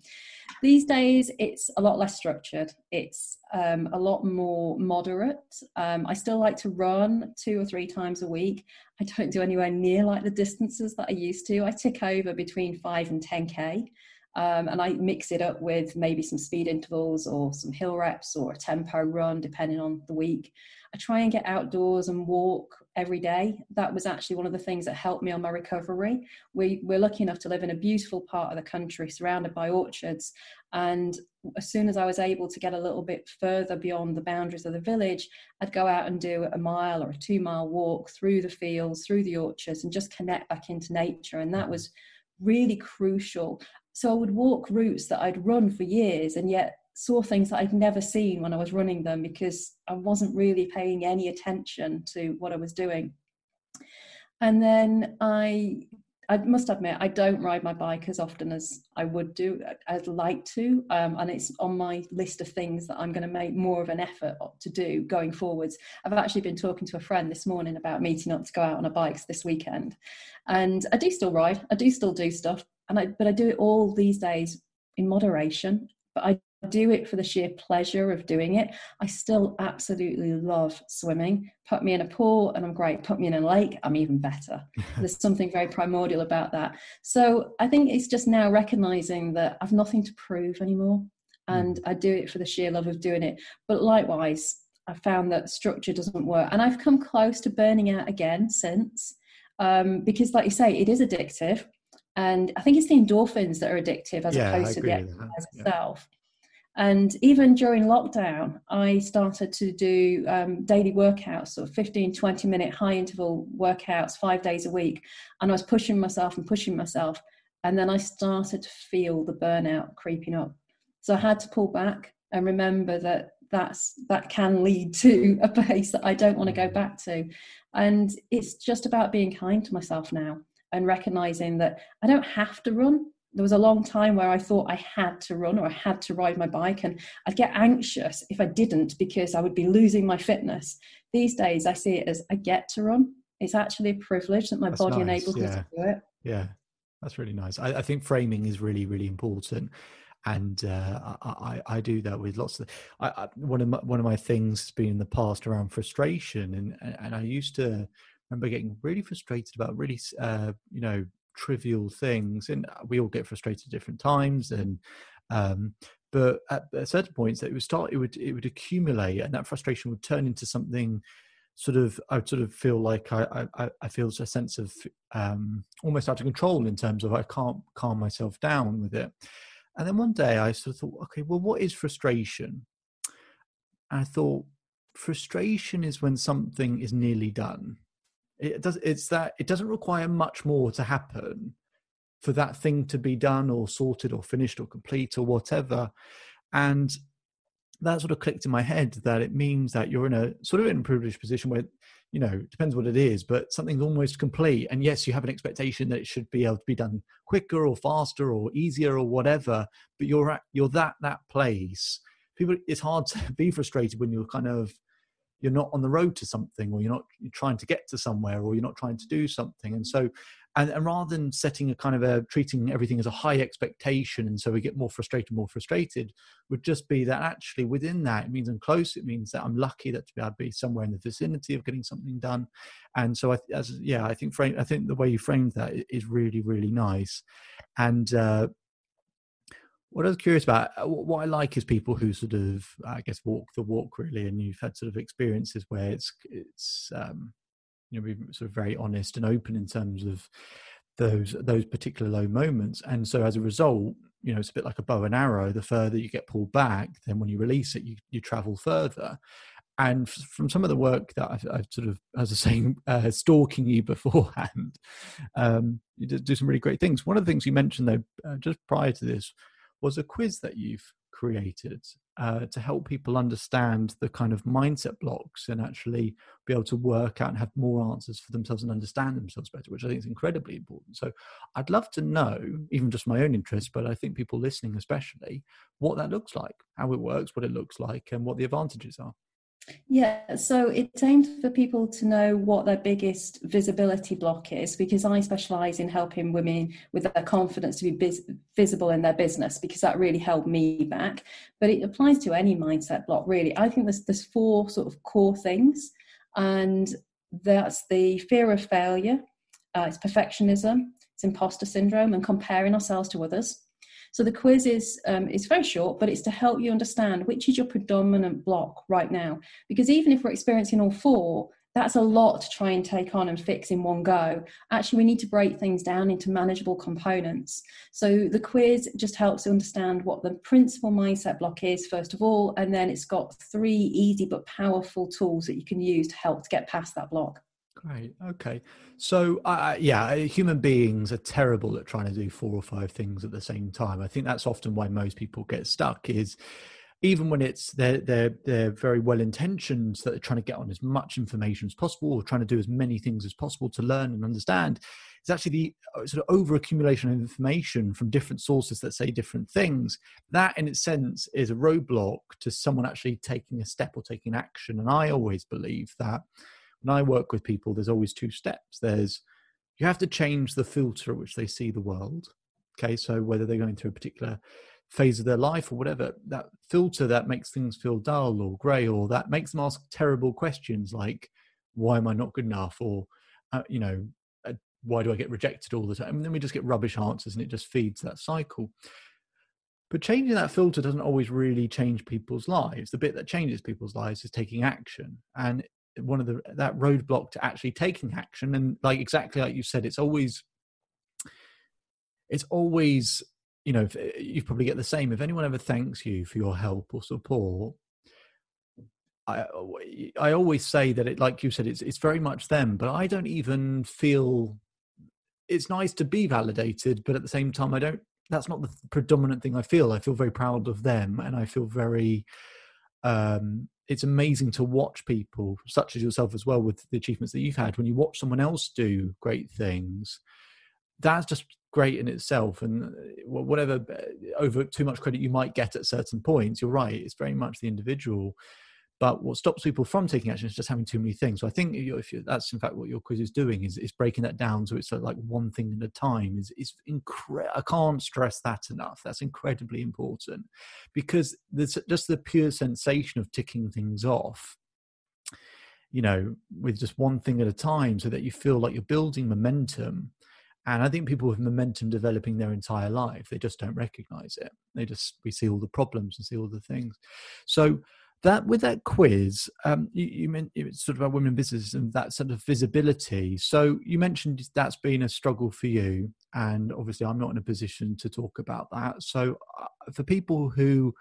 These days, it's a lot less structured. It's um, a lot more moderate. Um, I still like to run two or three times a week. I don't do anywhere near like the distances that I used to. I tick over between five and 10K. Um, and I mix it up with maybe some speed intervals or some hill reps or a tempo run, depending on the week. I try and get outdoors and walk every day. That was actually one of the things that helped me on my recovery. We, we're lucky enough to live in a beautiful part of the country surrounded by orchards. And as soon as I was able to get a little bit further beyond the boundaries of the village, I'd go out and do a mile or a two mile walk through the fields, through the orchards, and just connect back into nature. And that was really crucial. So I would walk routes that I'd run for years and yet saw things that I'd never seen when I was running them because I wasn't really paying any attention to what I was doing. And then I I must admit, I don't ride my bike as often as I would do. I'd like to, um, and it's on my list of things that I'm going to make more of an effort to do going forwards. I've actually been talking to a friend this morning about meeting up to go out on a bikes this weekend, and I do still ride. I do still do stuff, and I but I do it all these days in moderation. But I do it for the sheer pleasure of doing it. I still absolutely love swimming. Put me in a pool and I'm great. Put me in a lake, I'm even better. There's something very primordial about that. So I think it's just now recognizing that I've nothing to prove anymore and mm. I do it for the sheer love of doing it. But likewise, I found that structure doesn't work. And I've come close to burning out again since, um, because, like you say, it is addictive. And I think it's the endorphins that are addictive as yeah, opposed to the exercise itself. And even during lockdown, I started to do um, daily workouts, sort of 15, 20 minute high interval workouts five days a week. And I was pushing myself and pushing myself. And then I started to feel the burnout creeping up. So I had to pull back and remember that that's that can lead to a place that I don't want to go back to. And it's just about being kind to myself now and recognizing that I don't have to run there was a long time where I thought I had to run or I had to ride my bike, and I'd get anxious if I didn't because I would be losing my fitness. These days, I see it as I get to run. It's actually a privilege that my that's body nice. enables yeah. me to do it. Yeah, that's really nice. I, I think framing is really, really important and uh, I, I, do that with lots of. I, I, one of my, one of my things has been in the past around frustration, and and I used to remember getting really frustrated about really uh, you know trivial things and uh, we all get frustrated at different times and um, but at, at certain points it would start it would it would accumulate and that frustration would turn into something sort of I would sort of feel like I I, I feel a sense of um, almost out of control in terms of I can't calm myself down with it. And then one day I sort of thought, okay, well, what is frustration? And I thought frustration is when something is nearly done. It does. It's that it doesn't require much more to happen for that thing to be done or sorted or finished or complete or whatever. And that sort of clicked in my head that it means that you're in a sort of in a privileged position where you know depends what it is but something's almost complete and yes you have an expectation that it should be able to be done quicker or faster or easier or whatever but you're at you're that that place people it's hard to be frustrated when you're kind of you're not on the road to something or you're not you're trying to get to somewhere or you're not trying to do something. And so and, and rather than setting a kind of a treating everything as a high expectation and so we get more frustrated more frustrated would just be that actually within that it means i'm close it means that i'm lucky that to be able to be somewhere in the vicinity of getting something done. And so I, as yeah i think frame i think the way you framed that is really really nice. And uh what I was curious about, uh, what I like is people who sort of, I guess, walk the walk really, and you've had sort of experiences where it's it's um, you know, we're sort of very honest and open in terms of those those particular low moments, and so as a result, you know, it's a bit like a bow and arrow. The further you get pulled back, then when you release it, you you travel further. And from some of the work that I've, I've sort of, as I say, uh, stalking you beforehand, um, you do some really great things. One of the things you mentioned, though, uh, just prior to this, was a quiz that you've created uh, to help people understand the kind of mindset blocks and actually be able to work out and have more answers for themselves and understand themselves better, which I think is incredibly important. So I'd love to know, even just my own interest, but I think people listening especially, what that looks like, how it works, what it looks like, and what the advantages are. Yeah, so it's aimed for people to know what their biggest visibility block is because I specialize in helping women with their confidence to be vis- visible in their business because that really held me back. But it applies to any mindset block, really. I think there's, there's four sort of core things, and that's the fear of failure, uh, it's perfectionism, it's imposter syndrome, and comparing ourselves to others. So the quiz is um, it's very short, but it's to help you understand which is your predominant block right now. Because even if we're experiencing all four, that's a lot to try and take on and fix in one go. Actually, we need to break things down into manageable components. So the quiz just helps you understand what the principal mindset block is, first of all, and then it's got three easy but powerful tools that you can use to help to get past that block. Great. Okay. So, uh, yeah, human beings are terrible at trying to do four or five things at the same time. I think that's often why most people get stuck. Is even when it's they're they're they're very well intentioned that they're trying to get on as much information as possible or trying to do as many things as possible to learn and understand. It's actually the uh, sort of over accumulation of information from different sources that say different things. That, in its sense, is a roadblock to someone actually taking a step or taking action. And I always believe that when I work with people, there's always two steps. There's you have to change the filter at which they see the world. Okay, so whether they're going through a particular phase of their life or whatever, that filter that makes things feel dull or grey or that makes them ask terrible questions like, "Why am I not good enough?" or uh, you know, uh, "Why do I get rejected all the time?" And then we just get rubbish answers, and it just feeds that cycle. But changing that filter doesn't always really change people's lives. The bit that changes people's lives is taking action. And one of the that roadblock to actually taking action. And like exactly like you said it's always it's always you know you probably get the same. If anyone ever thanks you for your help or support I I always say that it like you said it's it's very much them. But I don't even feel it's nice to be validated but at the same time I don't that's not the predominant thing I feel. I feel very proud of them and I feel very um it's amazing to watch people such as yourself as well with the achievements that you've had. When you watch someone else do great things that's just great in itself. And uh, whatever uh, over too much credit you might get at certain points you're right it's very much the individual but what stops people from taking action is just having too many things. So I think if you, that's in fact what your quiz is doing is, is breaking that down so it's uh, like one thing at a time. Is is incre- I can't stress that enough. That's incredibly important because there's just the pure sensation of ticking things off. You know, with just one thing at a time, so that you feel like you're building momentum. And I think people with momentum developing their entire life, they just don't recognize it. They just we see all the problems and see all the things. So that with that quiz, um, you, you meant sort of about women business and that sort of visibility. So you mentioned that's been a struggle for you, and obviously I'm not in a position to talk about that. So uh, for people who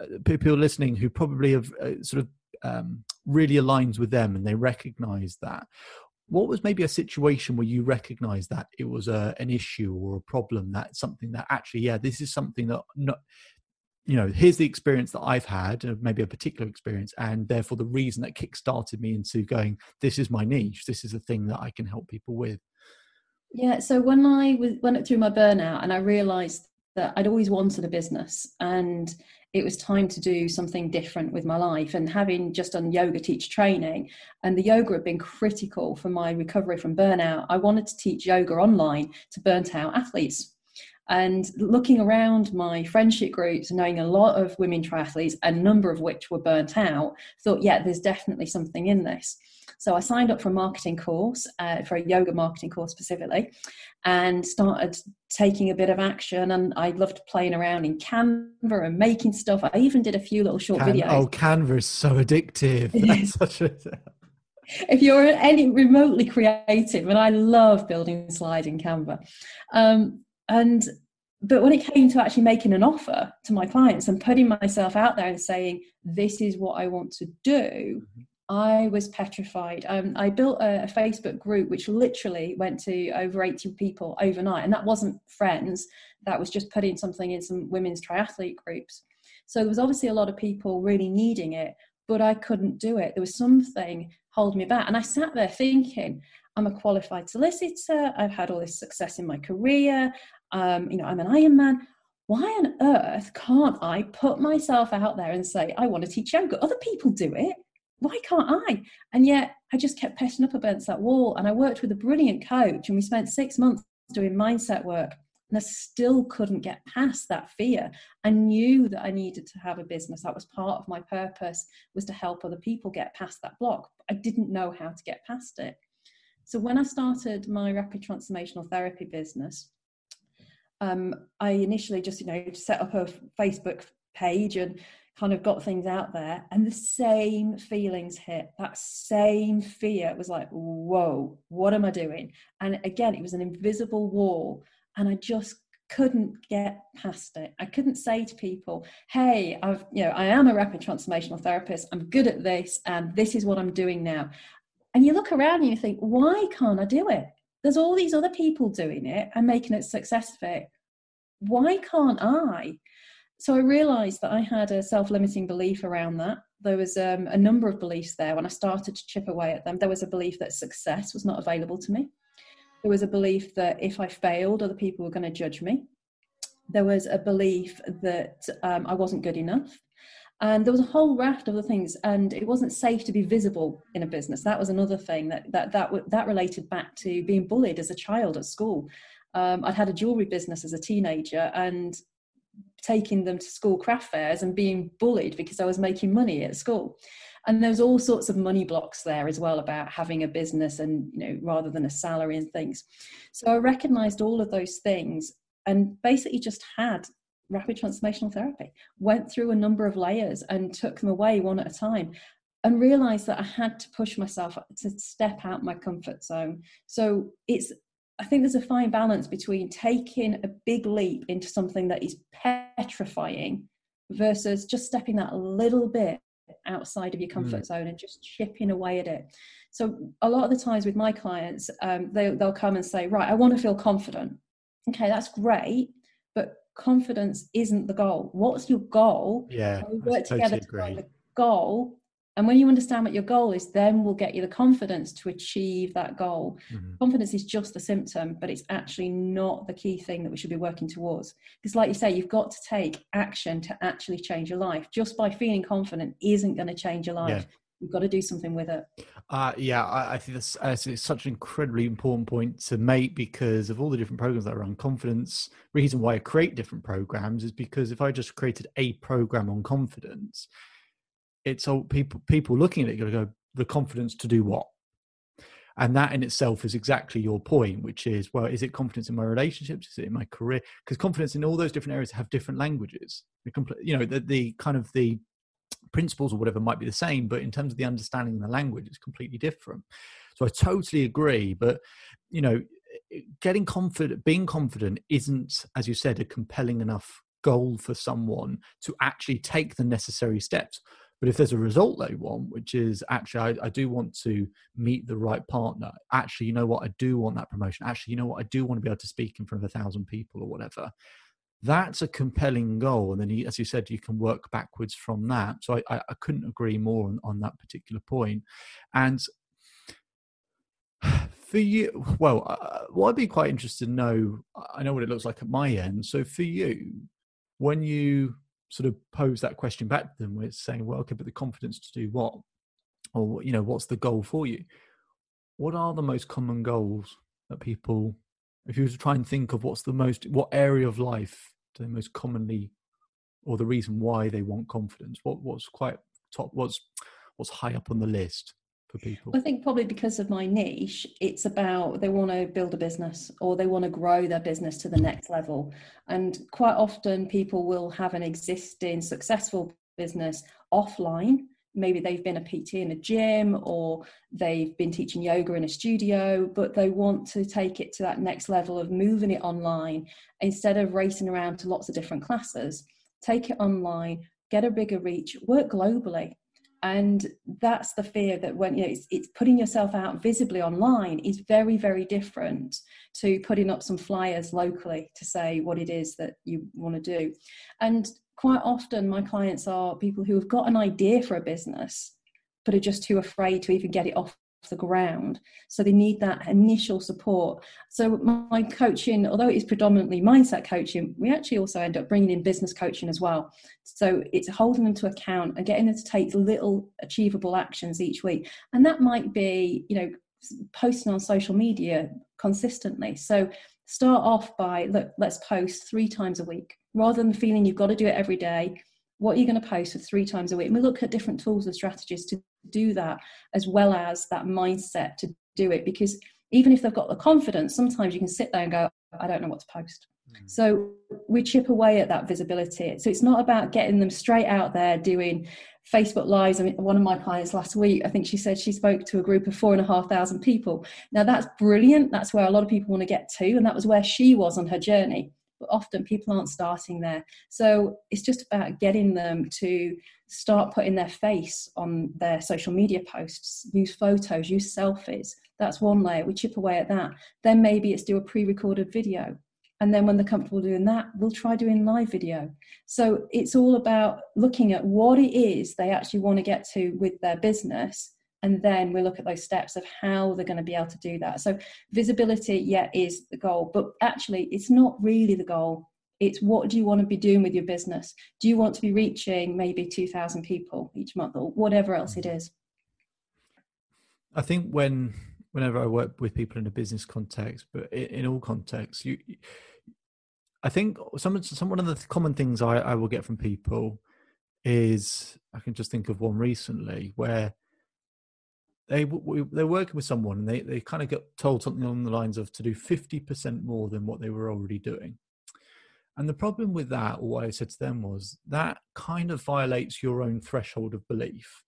uh, people listening who probably have uh, sort of um, really aligns with them and they recognise that. What was maybe a situation where you recognised that it was a, an issue or a problem that something that actually, yeah, this is something that not you know, here's the experience that I've had, uh, maybe a particular experience, and therefore the reason that kick-started me into going, this is my niche, this is the thing that I can help people with. Yeah, so when I was, went through my burnout and I realized that I'd always wanted a business and it was time to do something different with my life and having just done yoga teach training and the yoga had been critical for my recovery from burnout i wanted to teach yoga online to burnt out athletes and looking around my friendship groups, knowing a lot of women triathletes, a number of which were burnt out, thought, yeah, there's definitely something in this. So I signed up for a marketing course, uh, for a yoga marketing course specifically, and started taking a bit of action. And I loved playing around in Canva and making stuff. I even did a few little short Can- videos. Oh, Canva is so addictive. That's such a if you're any remotely creative, and I love building slides in Canva, um, and but when it came to actually making an offer to my clients and putting myself out there and saying this is what i want to do i was petrified. Um, i built a, a, facebook group which literally went to over 80 people overnight. And that wasn't friends. That was just putting something in some women's triathlete groups. So there was obviously a lot of people really needing it but i couldn't do it. There was something holding me back. And i sat there thinking I'm a qualified solicitor. I've had all this success in my career. Um, you know, I'm an Iron Man. Why on earth can't I put myself out there and say, I want to teach yoga? Other people do it. why can't I? And yet I just kept petting up against that wall. And I worked with a brilliant coach, and we spent six months doing mindset work. And I still couldn't get past that fear. I knew that I needed to have a business. That was part of my purpose was to help other people get past that block. I didn't know how to get past it. So when I started my rapid transformational therapy business, um, I initially just you know set up a Facebook page and kind of got things out there and the same feelings hit. That same fear was like whoa what am i doing? And again it was an invisible wall and i just couldn't get past it. I couldn't say to people hey i've you know i am a rapid transformational therapist. I'm good at this and this is what i'm doing now. And you look around and you think why can't i do it there's all these other people doing it and making it successful why can't i so I realized that I had a self limiting belief around that. There was um, a number of beliefs there when I started to chip away at them. There was a belief that success was not available to me. There was a belief that if I failed, other people were going to judge me. There was a belief that um, I wasn't good enough. And there was a whole raft of other things, and it wasn't safe to be visible in a business. That was another thing that that that that related back to being bullied as a child at school. Um, I'd had a jewelry business as a teenager, and taking them to school craft fairs and being bullied because I was making money at school. And there's all sorts of money blocks there as well about having a business and, you know, rather than a salary and things. So I recognized all of those things and basically just had rapid transformational therapy, went through a number of layers and took them away one at a time and realized that I had to push myself to step out my comfort zone. So it's I think there's a fine balance between taking a big leap into something that is petrifying versus just stepping that little bit outside of your comfort mm. zone and just chipping away at it. So a lot of the times with my clients, um, they, they'll come and say, right, I want to feel confident. Okay, that's great, but confidence isn't the goal. What's your goal? Yeah, we work together to find the goal and when you understand what your goal is, then we'll get you the confidence to achieve that goal. Mm-hmm. Confidence is just the symptom, but it's actually not the key thing that we should be working towards. Because, like you say, you've got to take action to actually change your life. Just by feeling confident isn't going to change your life. Yeah. You've got to do something with it. Uh, yeah, I, I think that's it's such an incredibly important point to make because of all the different programs that on confidence. Reason why I create different programs is because if I just created a program on confidence, it's all people people looking at it going to go the confidence to do what and that in itself is exactly your point which is well is it confidence in my relationships is it in my career because confidence in all those different areas have different languages you know the, the kind of the principles or whatever might be the same but in terms of the understanding of the language it's completely different so i totally agree but you know getting confident being confident isn't as you said a compelling enough goal for someone to actually take the necessary steps but if there's a result they want, which is actually, I, I, do want to meet the right partner. Actually, you know what? I do want that promotion. Actually, you know what? I do want to be able to speak in front of a thousand people or whatever. That's a compelling goal. And then, you, as you said, you can work backwards from that. So I, I, couldn't agree more on, on that particular point. And for you, well, uh, I'd be quite interested to know, I know what it looks like at my end. So for you, when you sort of pose that question back to them where it's saying well okay but the confidence to do what or you know what's the goal for you what are the most common goals that people if you were to try and think of what's the most what area of life do they most commonly or the reason why they want confidence what what's quite top what's what's high up on the list for people? I think probably because of my niche, it's about they want to build a business or they want to grow their business to the next level. And quite often, people will have an existing successful business offline. Maybe they've been a PT in a gym or they've been teaching yoga in a studio, but they want to take it to that next level of moving it online instead of racing around to lots of different classes. Take it online, get a bigger reach, work globally and that's the fear that when you know it's, it's, putting yourself out visibly online is very very different to putting up some flyers locally to say what it is that you want to do and quite often my clients are people who have got an idea for a business but are just too afraid to even get it off the ground. So they need that initial support. So my coaching, although it is predominantly mindset coaching, we actually also end up bringing in business coaching as well. So it's holding them to account and getting them to take little achievable actions each week. And that might be, you know, posting on social media consistently. So start off by look, let's post three times a week. Rather than feeling you've got to do it every day what are you going to post for three times a week. And we look at different tools and strategies to do that as well as that mindset to do it because even if they've got the confidence sometimes you can sit there and go i don't know what to post. Mm. so we chip away at that visibility. So it's not about getting them straight out there doing facebook lives i mean one of my clients last week i think she said she spoke to a group of four and a half thousand people now that's brilliant that's where a lot of people want to get to and that was where she was on her journey but often people aren't starting there. So it's just about getting them to start putting their face on their social media posts, use photos, use selfies. That's one layer. We chip away at that. Then maybe it's do a pre recorded video. And then when they're comfortable doing that, we'll try doing live video. So it's all about looking at what it is they actually want to get to with their business and then we look at those steps of how they're going to be able to do that. So visibility yeah is the goal but actually it's not really the goal. It's what do you want to be doing with your business? Do you want to be reaching maybe 2000 people each month or whatever else it is? I think when whenever i work with people in a business context but in, in all contexts you i think some, some one of the common things I, I will get from people is i can just think of one recently where they they're working with someone and they, they kind of got told something along the lines of to do 50% more than what they were already doing. And the problem with that or what i said to them was that kind of violates your own threshold of belief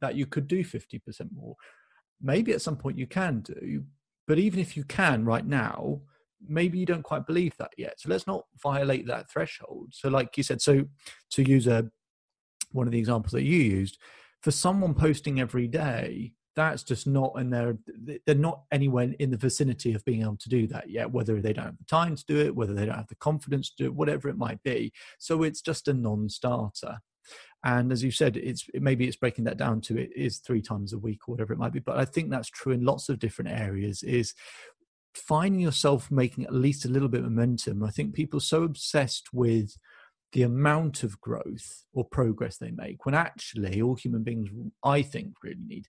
that you could do 50% more maybe at some point you can do but even if you can right now maybe you don't quite believe that yet. So let's not violate that threshold. So like you said so to use a one of the examples that you used for someone posting every day that's just not in their they're not anywhere in the vicinity of being able to do that yet whether they don't have the time to do it whether they don't have the confidence to do it whatever it might be. So it's just a non-starter and as you said it's maybe it's breaking that down to it is three times a week or whatever it might be. But i think that's true in lots of different areas is finding yourself making at least a little bit of momentum. I think people are so obsessed with the amount of growth or progress they make when actually all human beings i think really need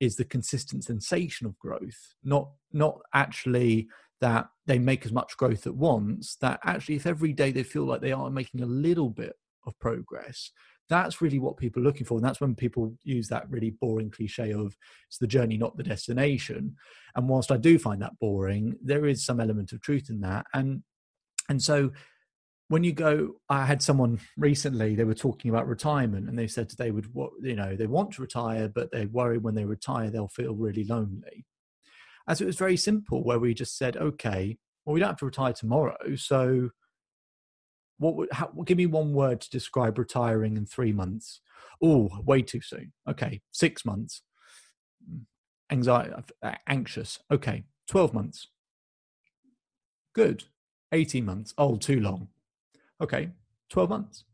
is the consistent sensation of growth. Not not actually that they make as much growth at once that actually if every day they feel like they are making a little bit of progress that's really what people are looking for and that's when people use that really boring cliche of it's the journey not the destination. And whilst i do find that boring there is some element of truth in that. And and so when you go i had someone recently they were talking about retirement and they said they would you know they want to retire but they worry when they retire they'll feel really lonely. As it was very simple where we just said okay well we don't have to retire tomorrow so what would how, give me one word to describe retiring in three months oh way too soon okay six months mm, anxiety anxious okay 12 months good 18 months oh too long okay, 12 months.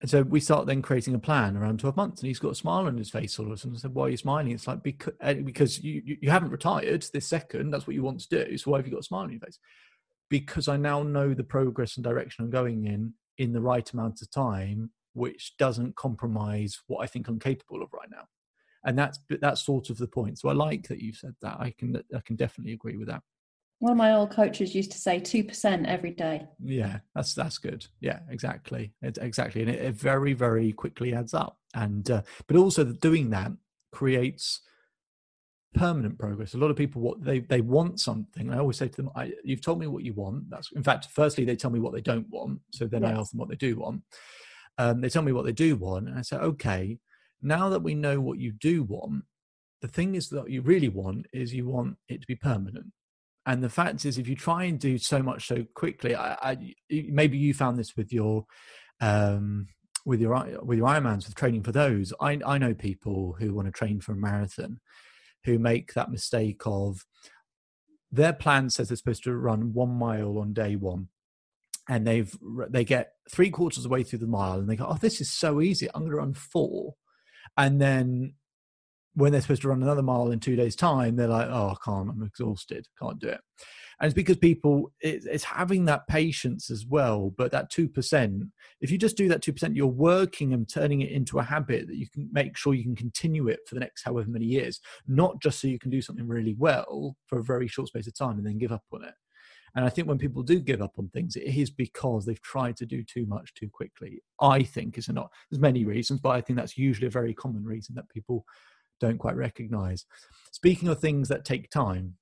And so we start then creating a plan around 12 months. And he's got a smile on his face all of a sudden. I said, Why are you smiling? It's like, because, uh, because you, you haven't retired this second. That's what you want to do. So why have you got a smile on your face? Because I now know the progress and direction I'm going in in the right amount of time, which doesn't compromise what I think I'm capable of right now. And that's that's sort of the point. So I like that you've said that. I can I can definitely agree with that. One of my old coaches used to say two percent every day. Yeah, that's that's good. Yeah, exactly, it, exactly, and it, it, very very quickly adds up. And uh, but also doing that creates permanent progress. A lot of people what they they want something. I always say to them, I, "You've told me what you want." That's in fact, firstly they tell me what they don't want. So then yes. I ask them what they do want. Um, they tell me what they do want, and I say, "Okay, now that we know what you do want." The thing is that you really want is you want it to be permanent and the fact is if you try and do so much so quickly I, I, maybe you found this with your um, with your with your ironmans with training for those I, I know people who want to train for a marathon who make that mistake of their plan says they're supposed to run one mile on day one and they've they get three quarters of the way through the mile and they go oh this is so easy i'm going to run four and then when they're supposed to run another mile in two days' time, they're like, "Oh, I can't. I'm exhausted. Can't do it." And it's because people it's having that patience as well. But that two percent, if you just do that two percent, you're working and turning it into a habit that you can make sure you can continue it for the next however many years, not just so you can do something really well for a very short space of time and then give up on it. And I think when people do give up on things, it is because they've tried to do too much too quickly. I think is not. There's many reasons, but I think that's usually a very common reason that people don't quite recognize. Speaking of things that take time,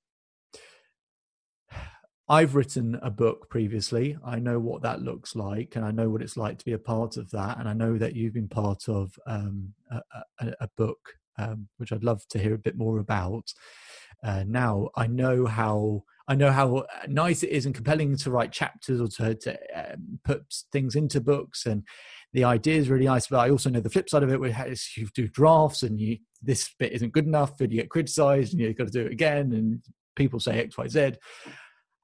I've written a book previously. I know what that looks like, and I know what it's like to be a part of that. And I know that you've been part of um, a, a, a, book, um, which I'd love to hear a bit more about. Uh, now I know how I know how nice it is and compelling to write chapters or to, to um, put things into books, and the idea is really nice. But I also know the flip side of it, where you do drafts and you this bit isn't good enough, and you get criticised, and you've got to do it again, and people say X, Y, Z,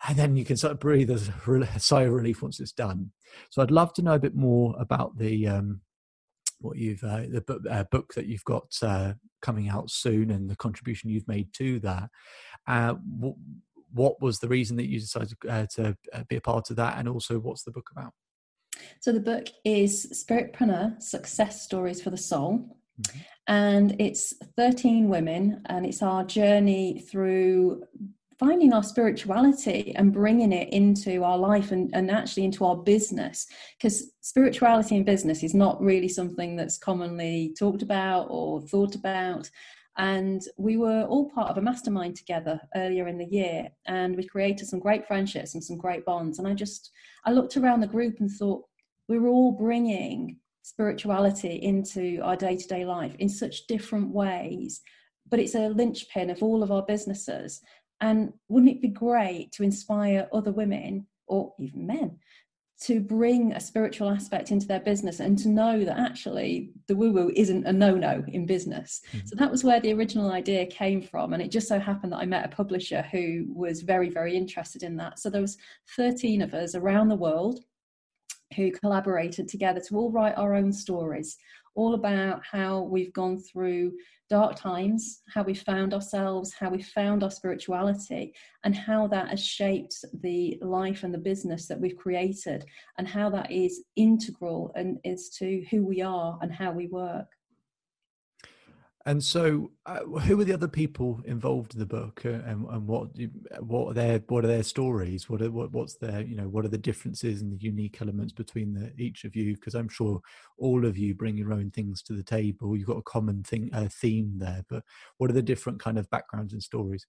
and then you can sort of breathe a sigh of relief once it's done. So I'd love to know a bit more about the um, what you've uh, the book, uh, book that you've got uh, coming out soon and the contribution you've made to that. Uh, what was the reason that you decided uh, to uh, be a part of that, and also what's the book about? So the book is Spiritpreneur: Success Stories for the Soul. Mm-hmm. And it's 13 women, and it's our journey through finding our spirituality and bringing it into our life and, and actually into our business. Because spirituality in business is not really something that's commonly talked about or thought about. And we were all part of a mastermind together earlier in the year and we created some great friendships and some great bonds. And i just i looked around the group and thought we were all bringing spirituality into our day-to-day life in such different ways but it's a linchpin of all of our businesses and wouldn't it be great to inspire other women or even men to bring a spiritual aspect into their business and to know that actually the woo woo isn't a no no in business. Mm-hmm. So that was where the original idea came from. And it just so happened that I met a publisher who was very, very interested in that. So there was 13 of us around the world who collaborated together to all write our own stories, all about how we've gone through dark times, how we found ourselves, how we found our spirituality, and how that has shaped the life and the business that we've created, and how that is integral and is to who we are and how we work. And so, uh, who are the other people involved in the book, uh, and, and, what what are their what are their stories? What are what, what's their you know what are the differences and the unique elements between the, each of you? Because I'm sure all of you bring your own things to the table. You've got a common thing uh, theme there, but what are the different kind of backgrounds and stories?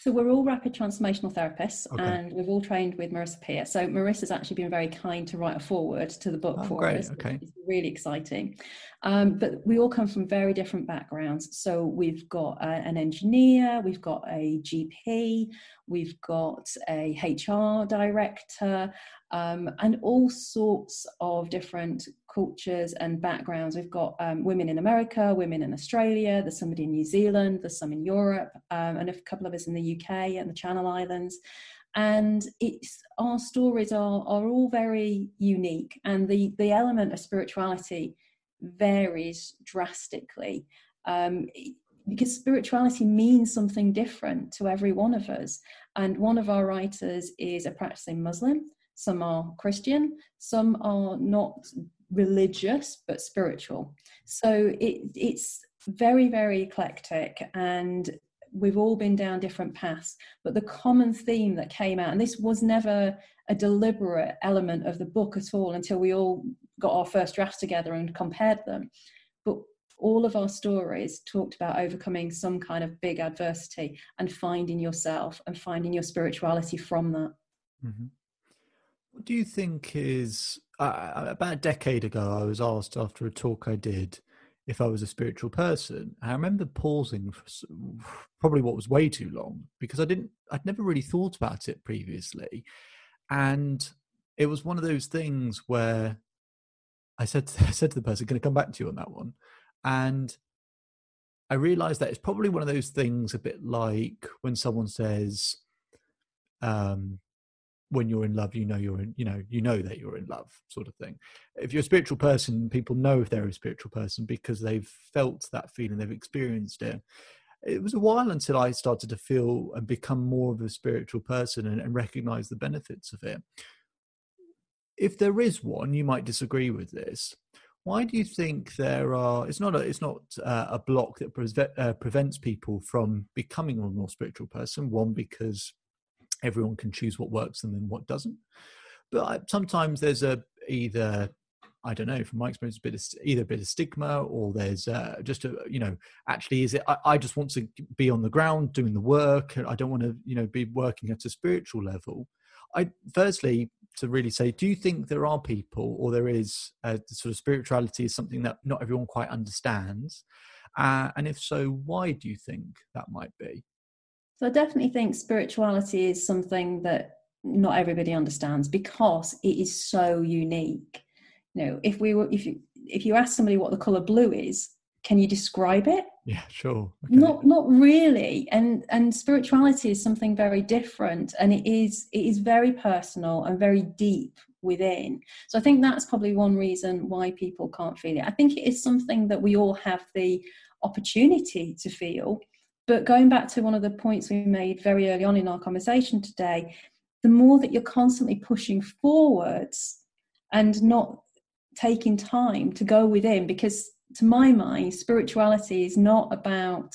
So we're all rapid transformational therapists, okay. and we've all trained with Marissa Peer. So Marissa's actually been very kind to write a foreword to the book oh, for great. us. Okay, it's really exciting. Um, but we all come from very different backgrounds. So we've got uh, an engineer, we've got a GP, we've got a HR director, um, and all sorts of different cultures and backgrounds. We've got um, women in America, women in Australia, there's somebody in New Zealand, there's some in Europe, um, and a couple of us in the UK and the Channel Islands. And it's our stories are, are all very unique, and the, the element of spirituality varies drastically. Um, because spirituality means something different to every one of us. And one of our writers is a practicing Muslim, some are Christian, some are not religious but spiritual. So it, it's very, very eclectic and we've all been down different paths. But the common theme that came out, and this was never a deliberate element of the book at all until we all got our first drafts together and compared them. But all of our stories talked about overcoming some kind of big adversity and finding yourself and finding your spirituality from that. Mm-hmm. What do you think is uh, about a decade ago? I was asked after a talk I did if I was a spiritual person. I remember pausing for probably what was way too long because I didn't, I'd never really thought about it previously. And it was one of those things where I said, I said to the person, "Going to come back to you on that one?" And I realized that it's probably one of those things, a bit like when someone says, um, when you're in love, you know you're in, you know, you know that you're in love, sort of thing. If you're a spiritual person, people know if they're a spiritual person because they've felt that feeling, they've experienced it. It was a while until I started to feel and become more of a spiritual person and, and recognize the benefits of it. If there is one, you might disagree with this. Why do you think there are? It's not a. It's not uh, a block that uh, prevents people from becoming a more spiritual person. One because everyone can choose what works and then what doesn't. But sometimes there's a either I don't know from my experience, a bit of, either a bit of stigma or there's uh, just a you know actually is it I, I, just want to be on the ground doing the work. I don't want to you know be working at a spiritual level. I firstly to really say, do you think there are people or there is uh, sort of spirituality is something that not everyone quite understands, uh, and if so, why do you think that might be? So I definitely think spirituality is something that not everybody understands because it is so unique. You know, if we were if you if you ask somebody what the color blue is, can you describe it? Yeah, sure. Okay. Not not really. And and spirituality is something very different and it is it is very personal and very deep within. So I think that's probably one reason why people can't feel it. I think it is something that we all have the opportunity to feel but going back to one of the points we made very early on in our conversation today, the more that you're constantly pushing forwards and not taking time to go within, because to my mind, spirituality is not about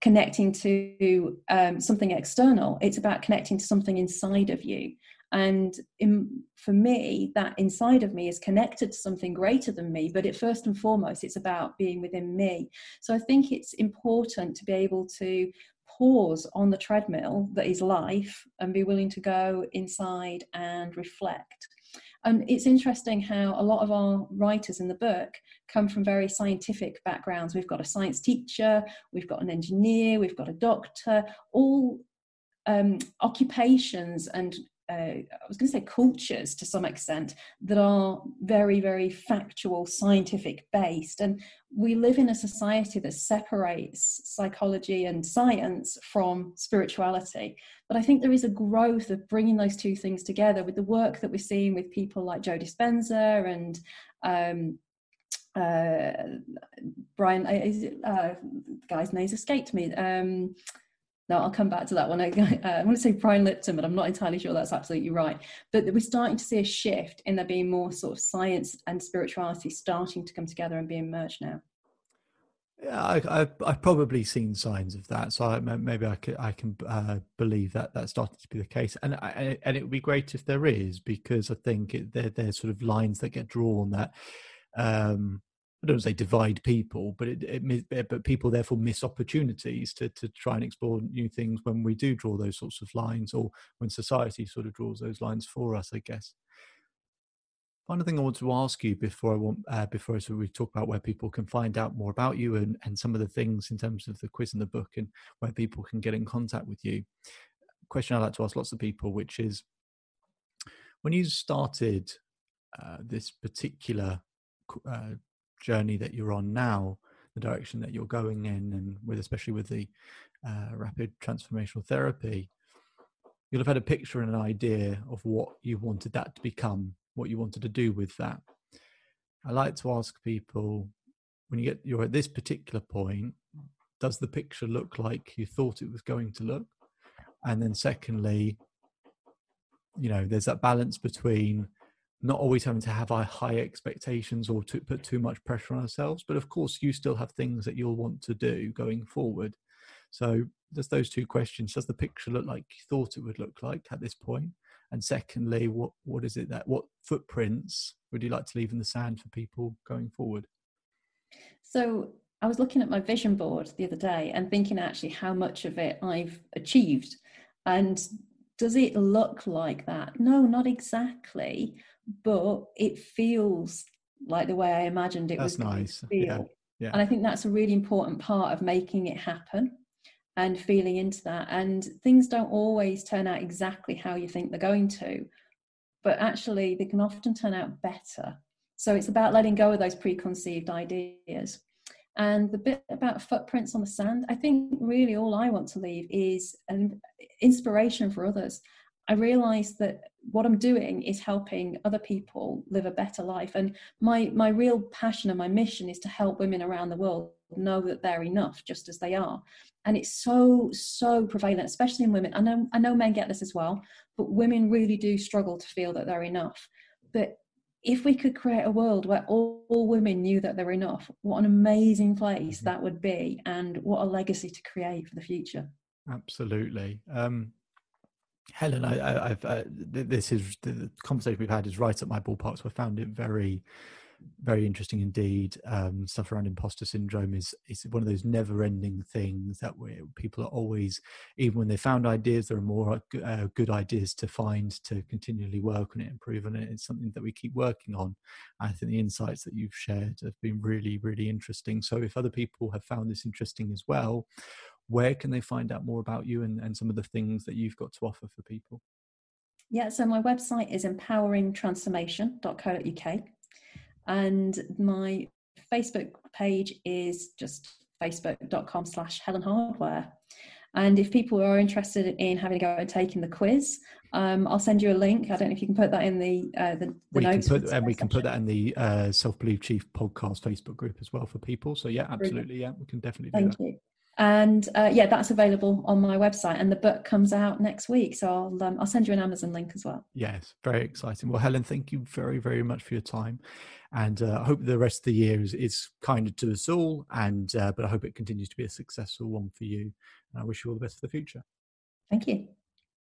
connecting to um, something external, it's about connecting to something inside of you and in, for me that inside of me is connected to something greater than me but it first and foremost it's about being within me so i think it's important to be able to pause on the treadmill that is life and be willing to go inside and reflect and it's interesting how a lot of our writers in the book come from very scientific backgrounds. We've got a science teacher, we've got an engineer, we've got a doctor, all um, occupations and uh, I was going to say cultures to some extent that are very, very factual, scientific based. And we live in a society that separates psychology and science from spirituality. But I think there is a growth of bringing those two things together with the work that we're seeing with people like Joe Dispenza and um, uh, Brian, uh, uh, the guy's name's escaped me. Um, no, I'll come back to that one. I, uh, I want to say Brian Lipton, but I'm not entirely sure that's absolutely right. But we're starting to see a shift in there being more sort of science and spirituality starting to come together and being merged now. Yeah, I, have I've probably seen signs of that, so I, maybe I can I can uh, believe that that's starting to be the case, and I, and it would be great if there is because I think it, there there's sort of lines that get drawn that um, I don't say divide people, but it, it, but people therefore miss opportunities to to try and explore new things when we do draw those sorts of lines, or when society sort of draws those lines for us. I guess. Final thing I want to ask you before I want uh, before so we talk about where people can find out more about you and and some of the things in terms of the quiz and the book and where people can get in contact with you. question I like to ask lots of people, which is when you started uh, this particular uh, journey that you're on now, the direction that you're going in, and with especially with the uh, rapid transformational therapy, you'll have had a picture and an idea of what you wanted that to become, what you wanted to do with that. I like to ask people when you get you're at this particular point, does the picture look like you thought it was going to look? And then secondly, you know, there's that balance between not always having to have our high expectations or to put too much pressure on ourselves. But of course, you still have things that you'll want to do going forward. So there's those two questions. Does the picture look like you thought it would look like at this point? And secondly, what what is it that what footprints would you like to leave in the sand for people going forward? So I was looking at my vision board the other day and thinking actually how much of it I've achieved. And does it look like that? No, not exactly but it feels like the way I imagined it that's was nice. to feel. Yeah. Yeah. And I think that's a really important part of making it happen and feeling into that. And things don't always turn out exactly how you think they're going to, but actually they can often turn out better. So it's about letting go of those preconceived ideas. And the bit about footprints on the sand, I think really all I want to leave is an inspiration for others. I realize that what I'm doing is helping other people live a better life. And my my real passion and my mission is to help women around the world know that they're enough just as they are. And it's so so prevalent, especially in women. I know I know men get this as well, but women really do struggle to feel that they're enough. But if we could create a world where all, all, women knew that they're enough, what an amazing place mm-hmm. that would be, and what a legacy to create for the future. Absolutely. Um, Helen, I, have uh, this is the conversation we've had is right at my ballpark, so I found it very very interesting indeed. Um, stuff around imposter syndrome is is one of those never-ending things that we, people are always, even when they found ideas, there are more uh, good ideas to find to continually work on it, improve on it. It's something that we keep working on. I think the insights that you've shared have been really, really interesting. So, if other people have found this interesting as well, where can they find out more about you and, and some of the things that you've got to offer for people? Yeah, so my website is empoweringtransformation.co.uk and my Facebook page is just facebook.com slash Helen Hardware. And if people are interested in having a go and taking the quiz, um, I'll send you a link. I don't know if you can put that in the uh, the, the we notes. Can put, and we can put that in the uh, Self Believe Chief podcast Facebook group as well for people. So yeah, absolutely, yeah, we can definitely do Thank that. You and uh, yeah that's available on my website and the book comes out next week. So i'll um, i'll send you an amazon link as well. Yes very exciting. Well helen thank you very very much for your time. And uh, i hope the rest of the year is, is kinder to us all and uh, but i hope it continues to be a successful one for you. And i wish you all the best for the future. Thank you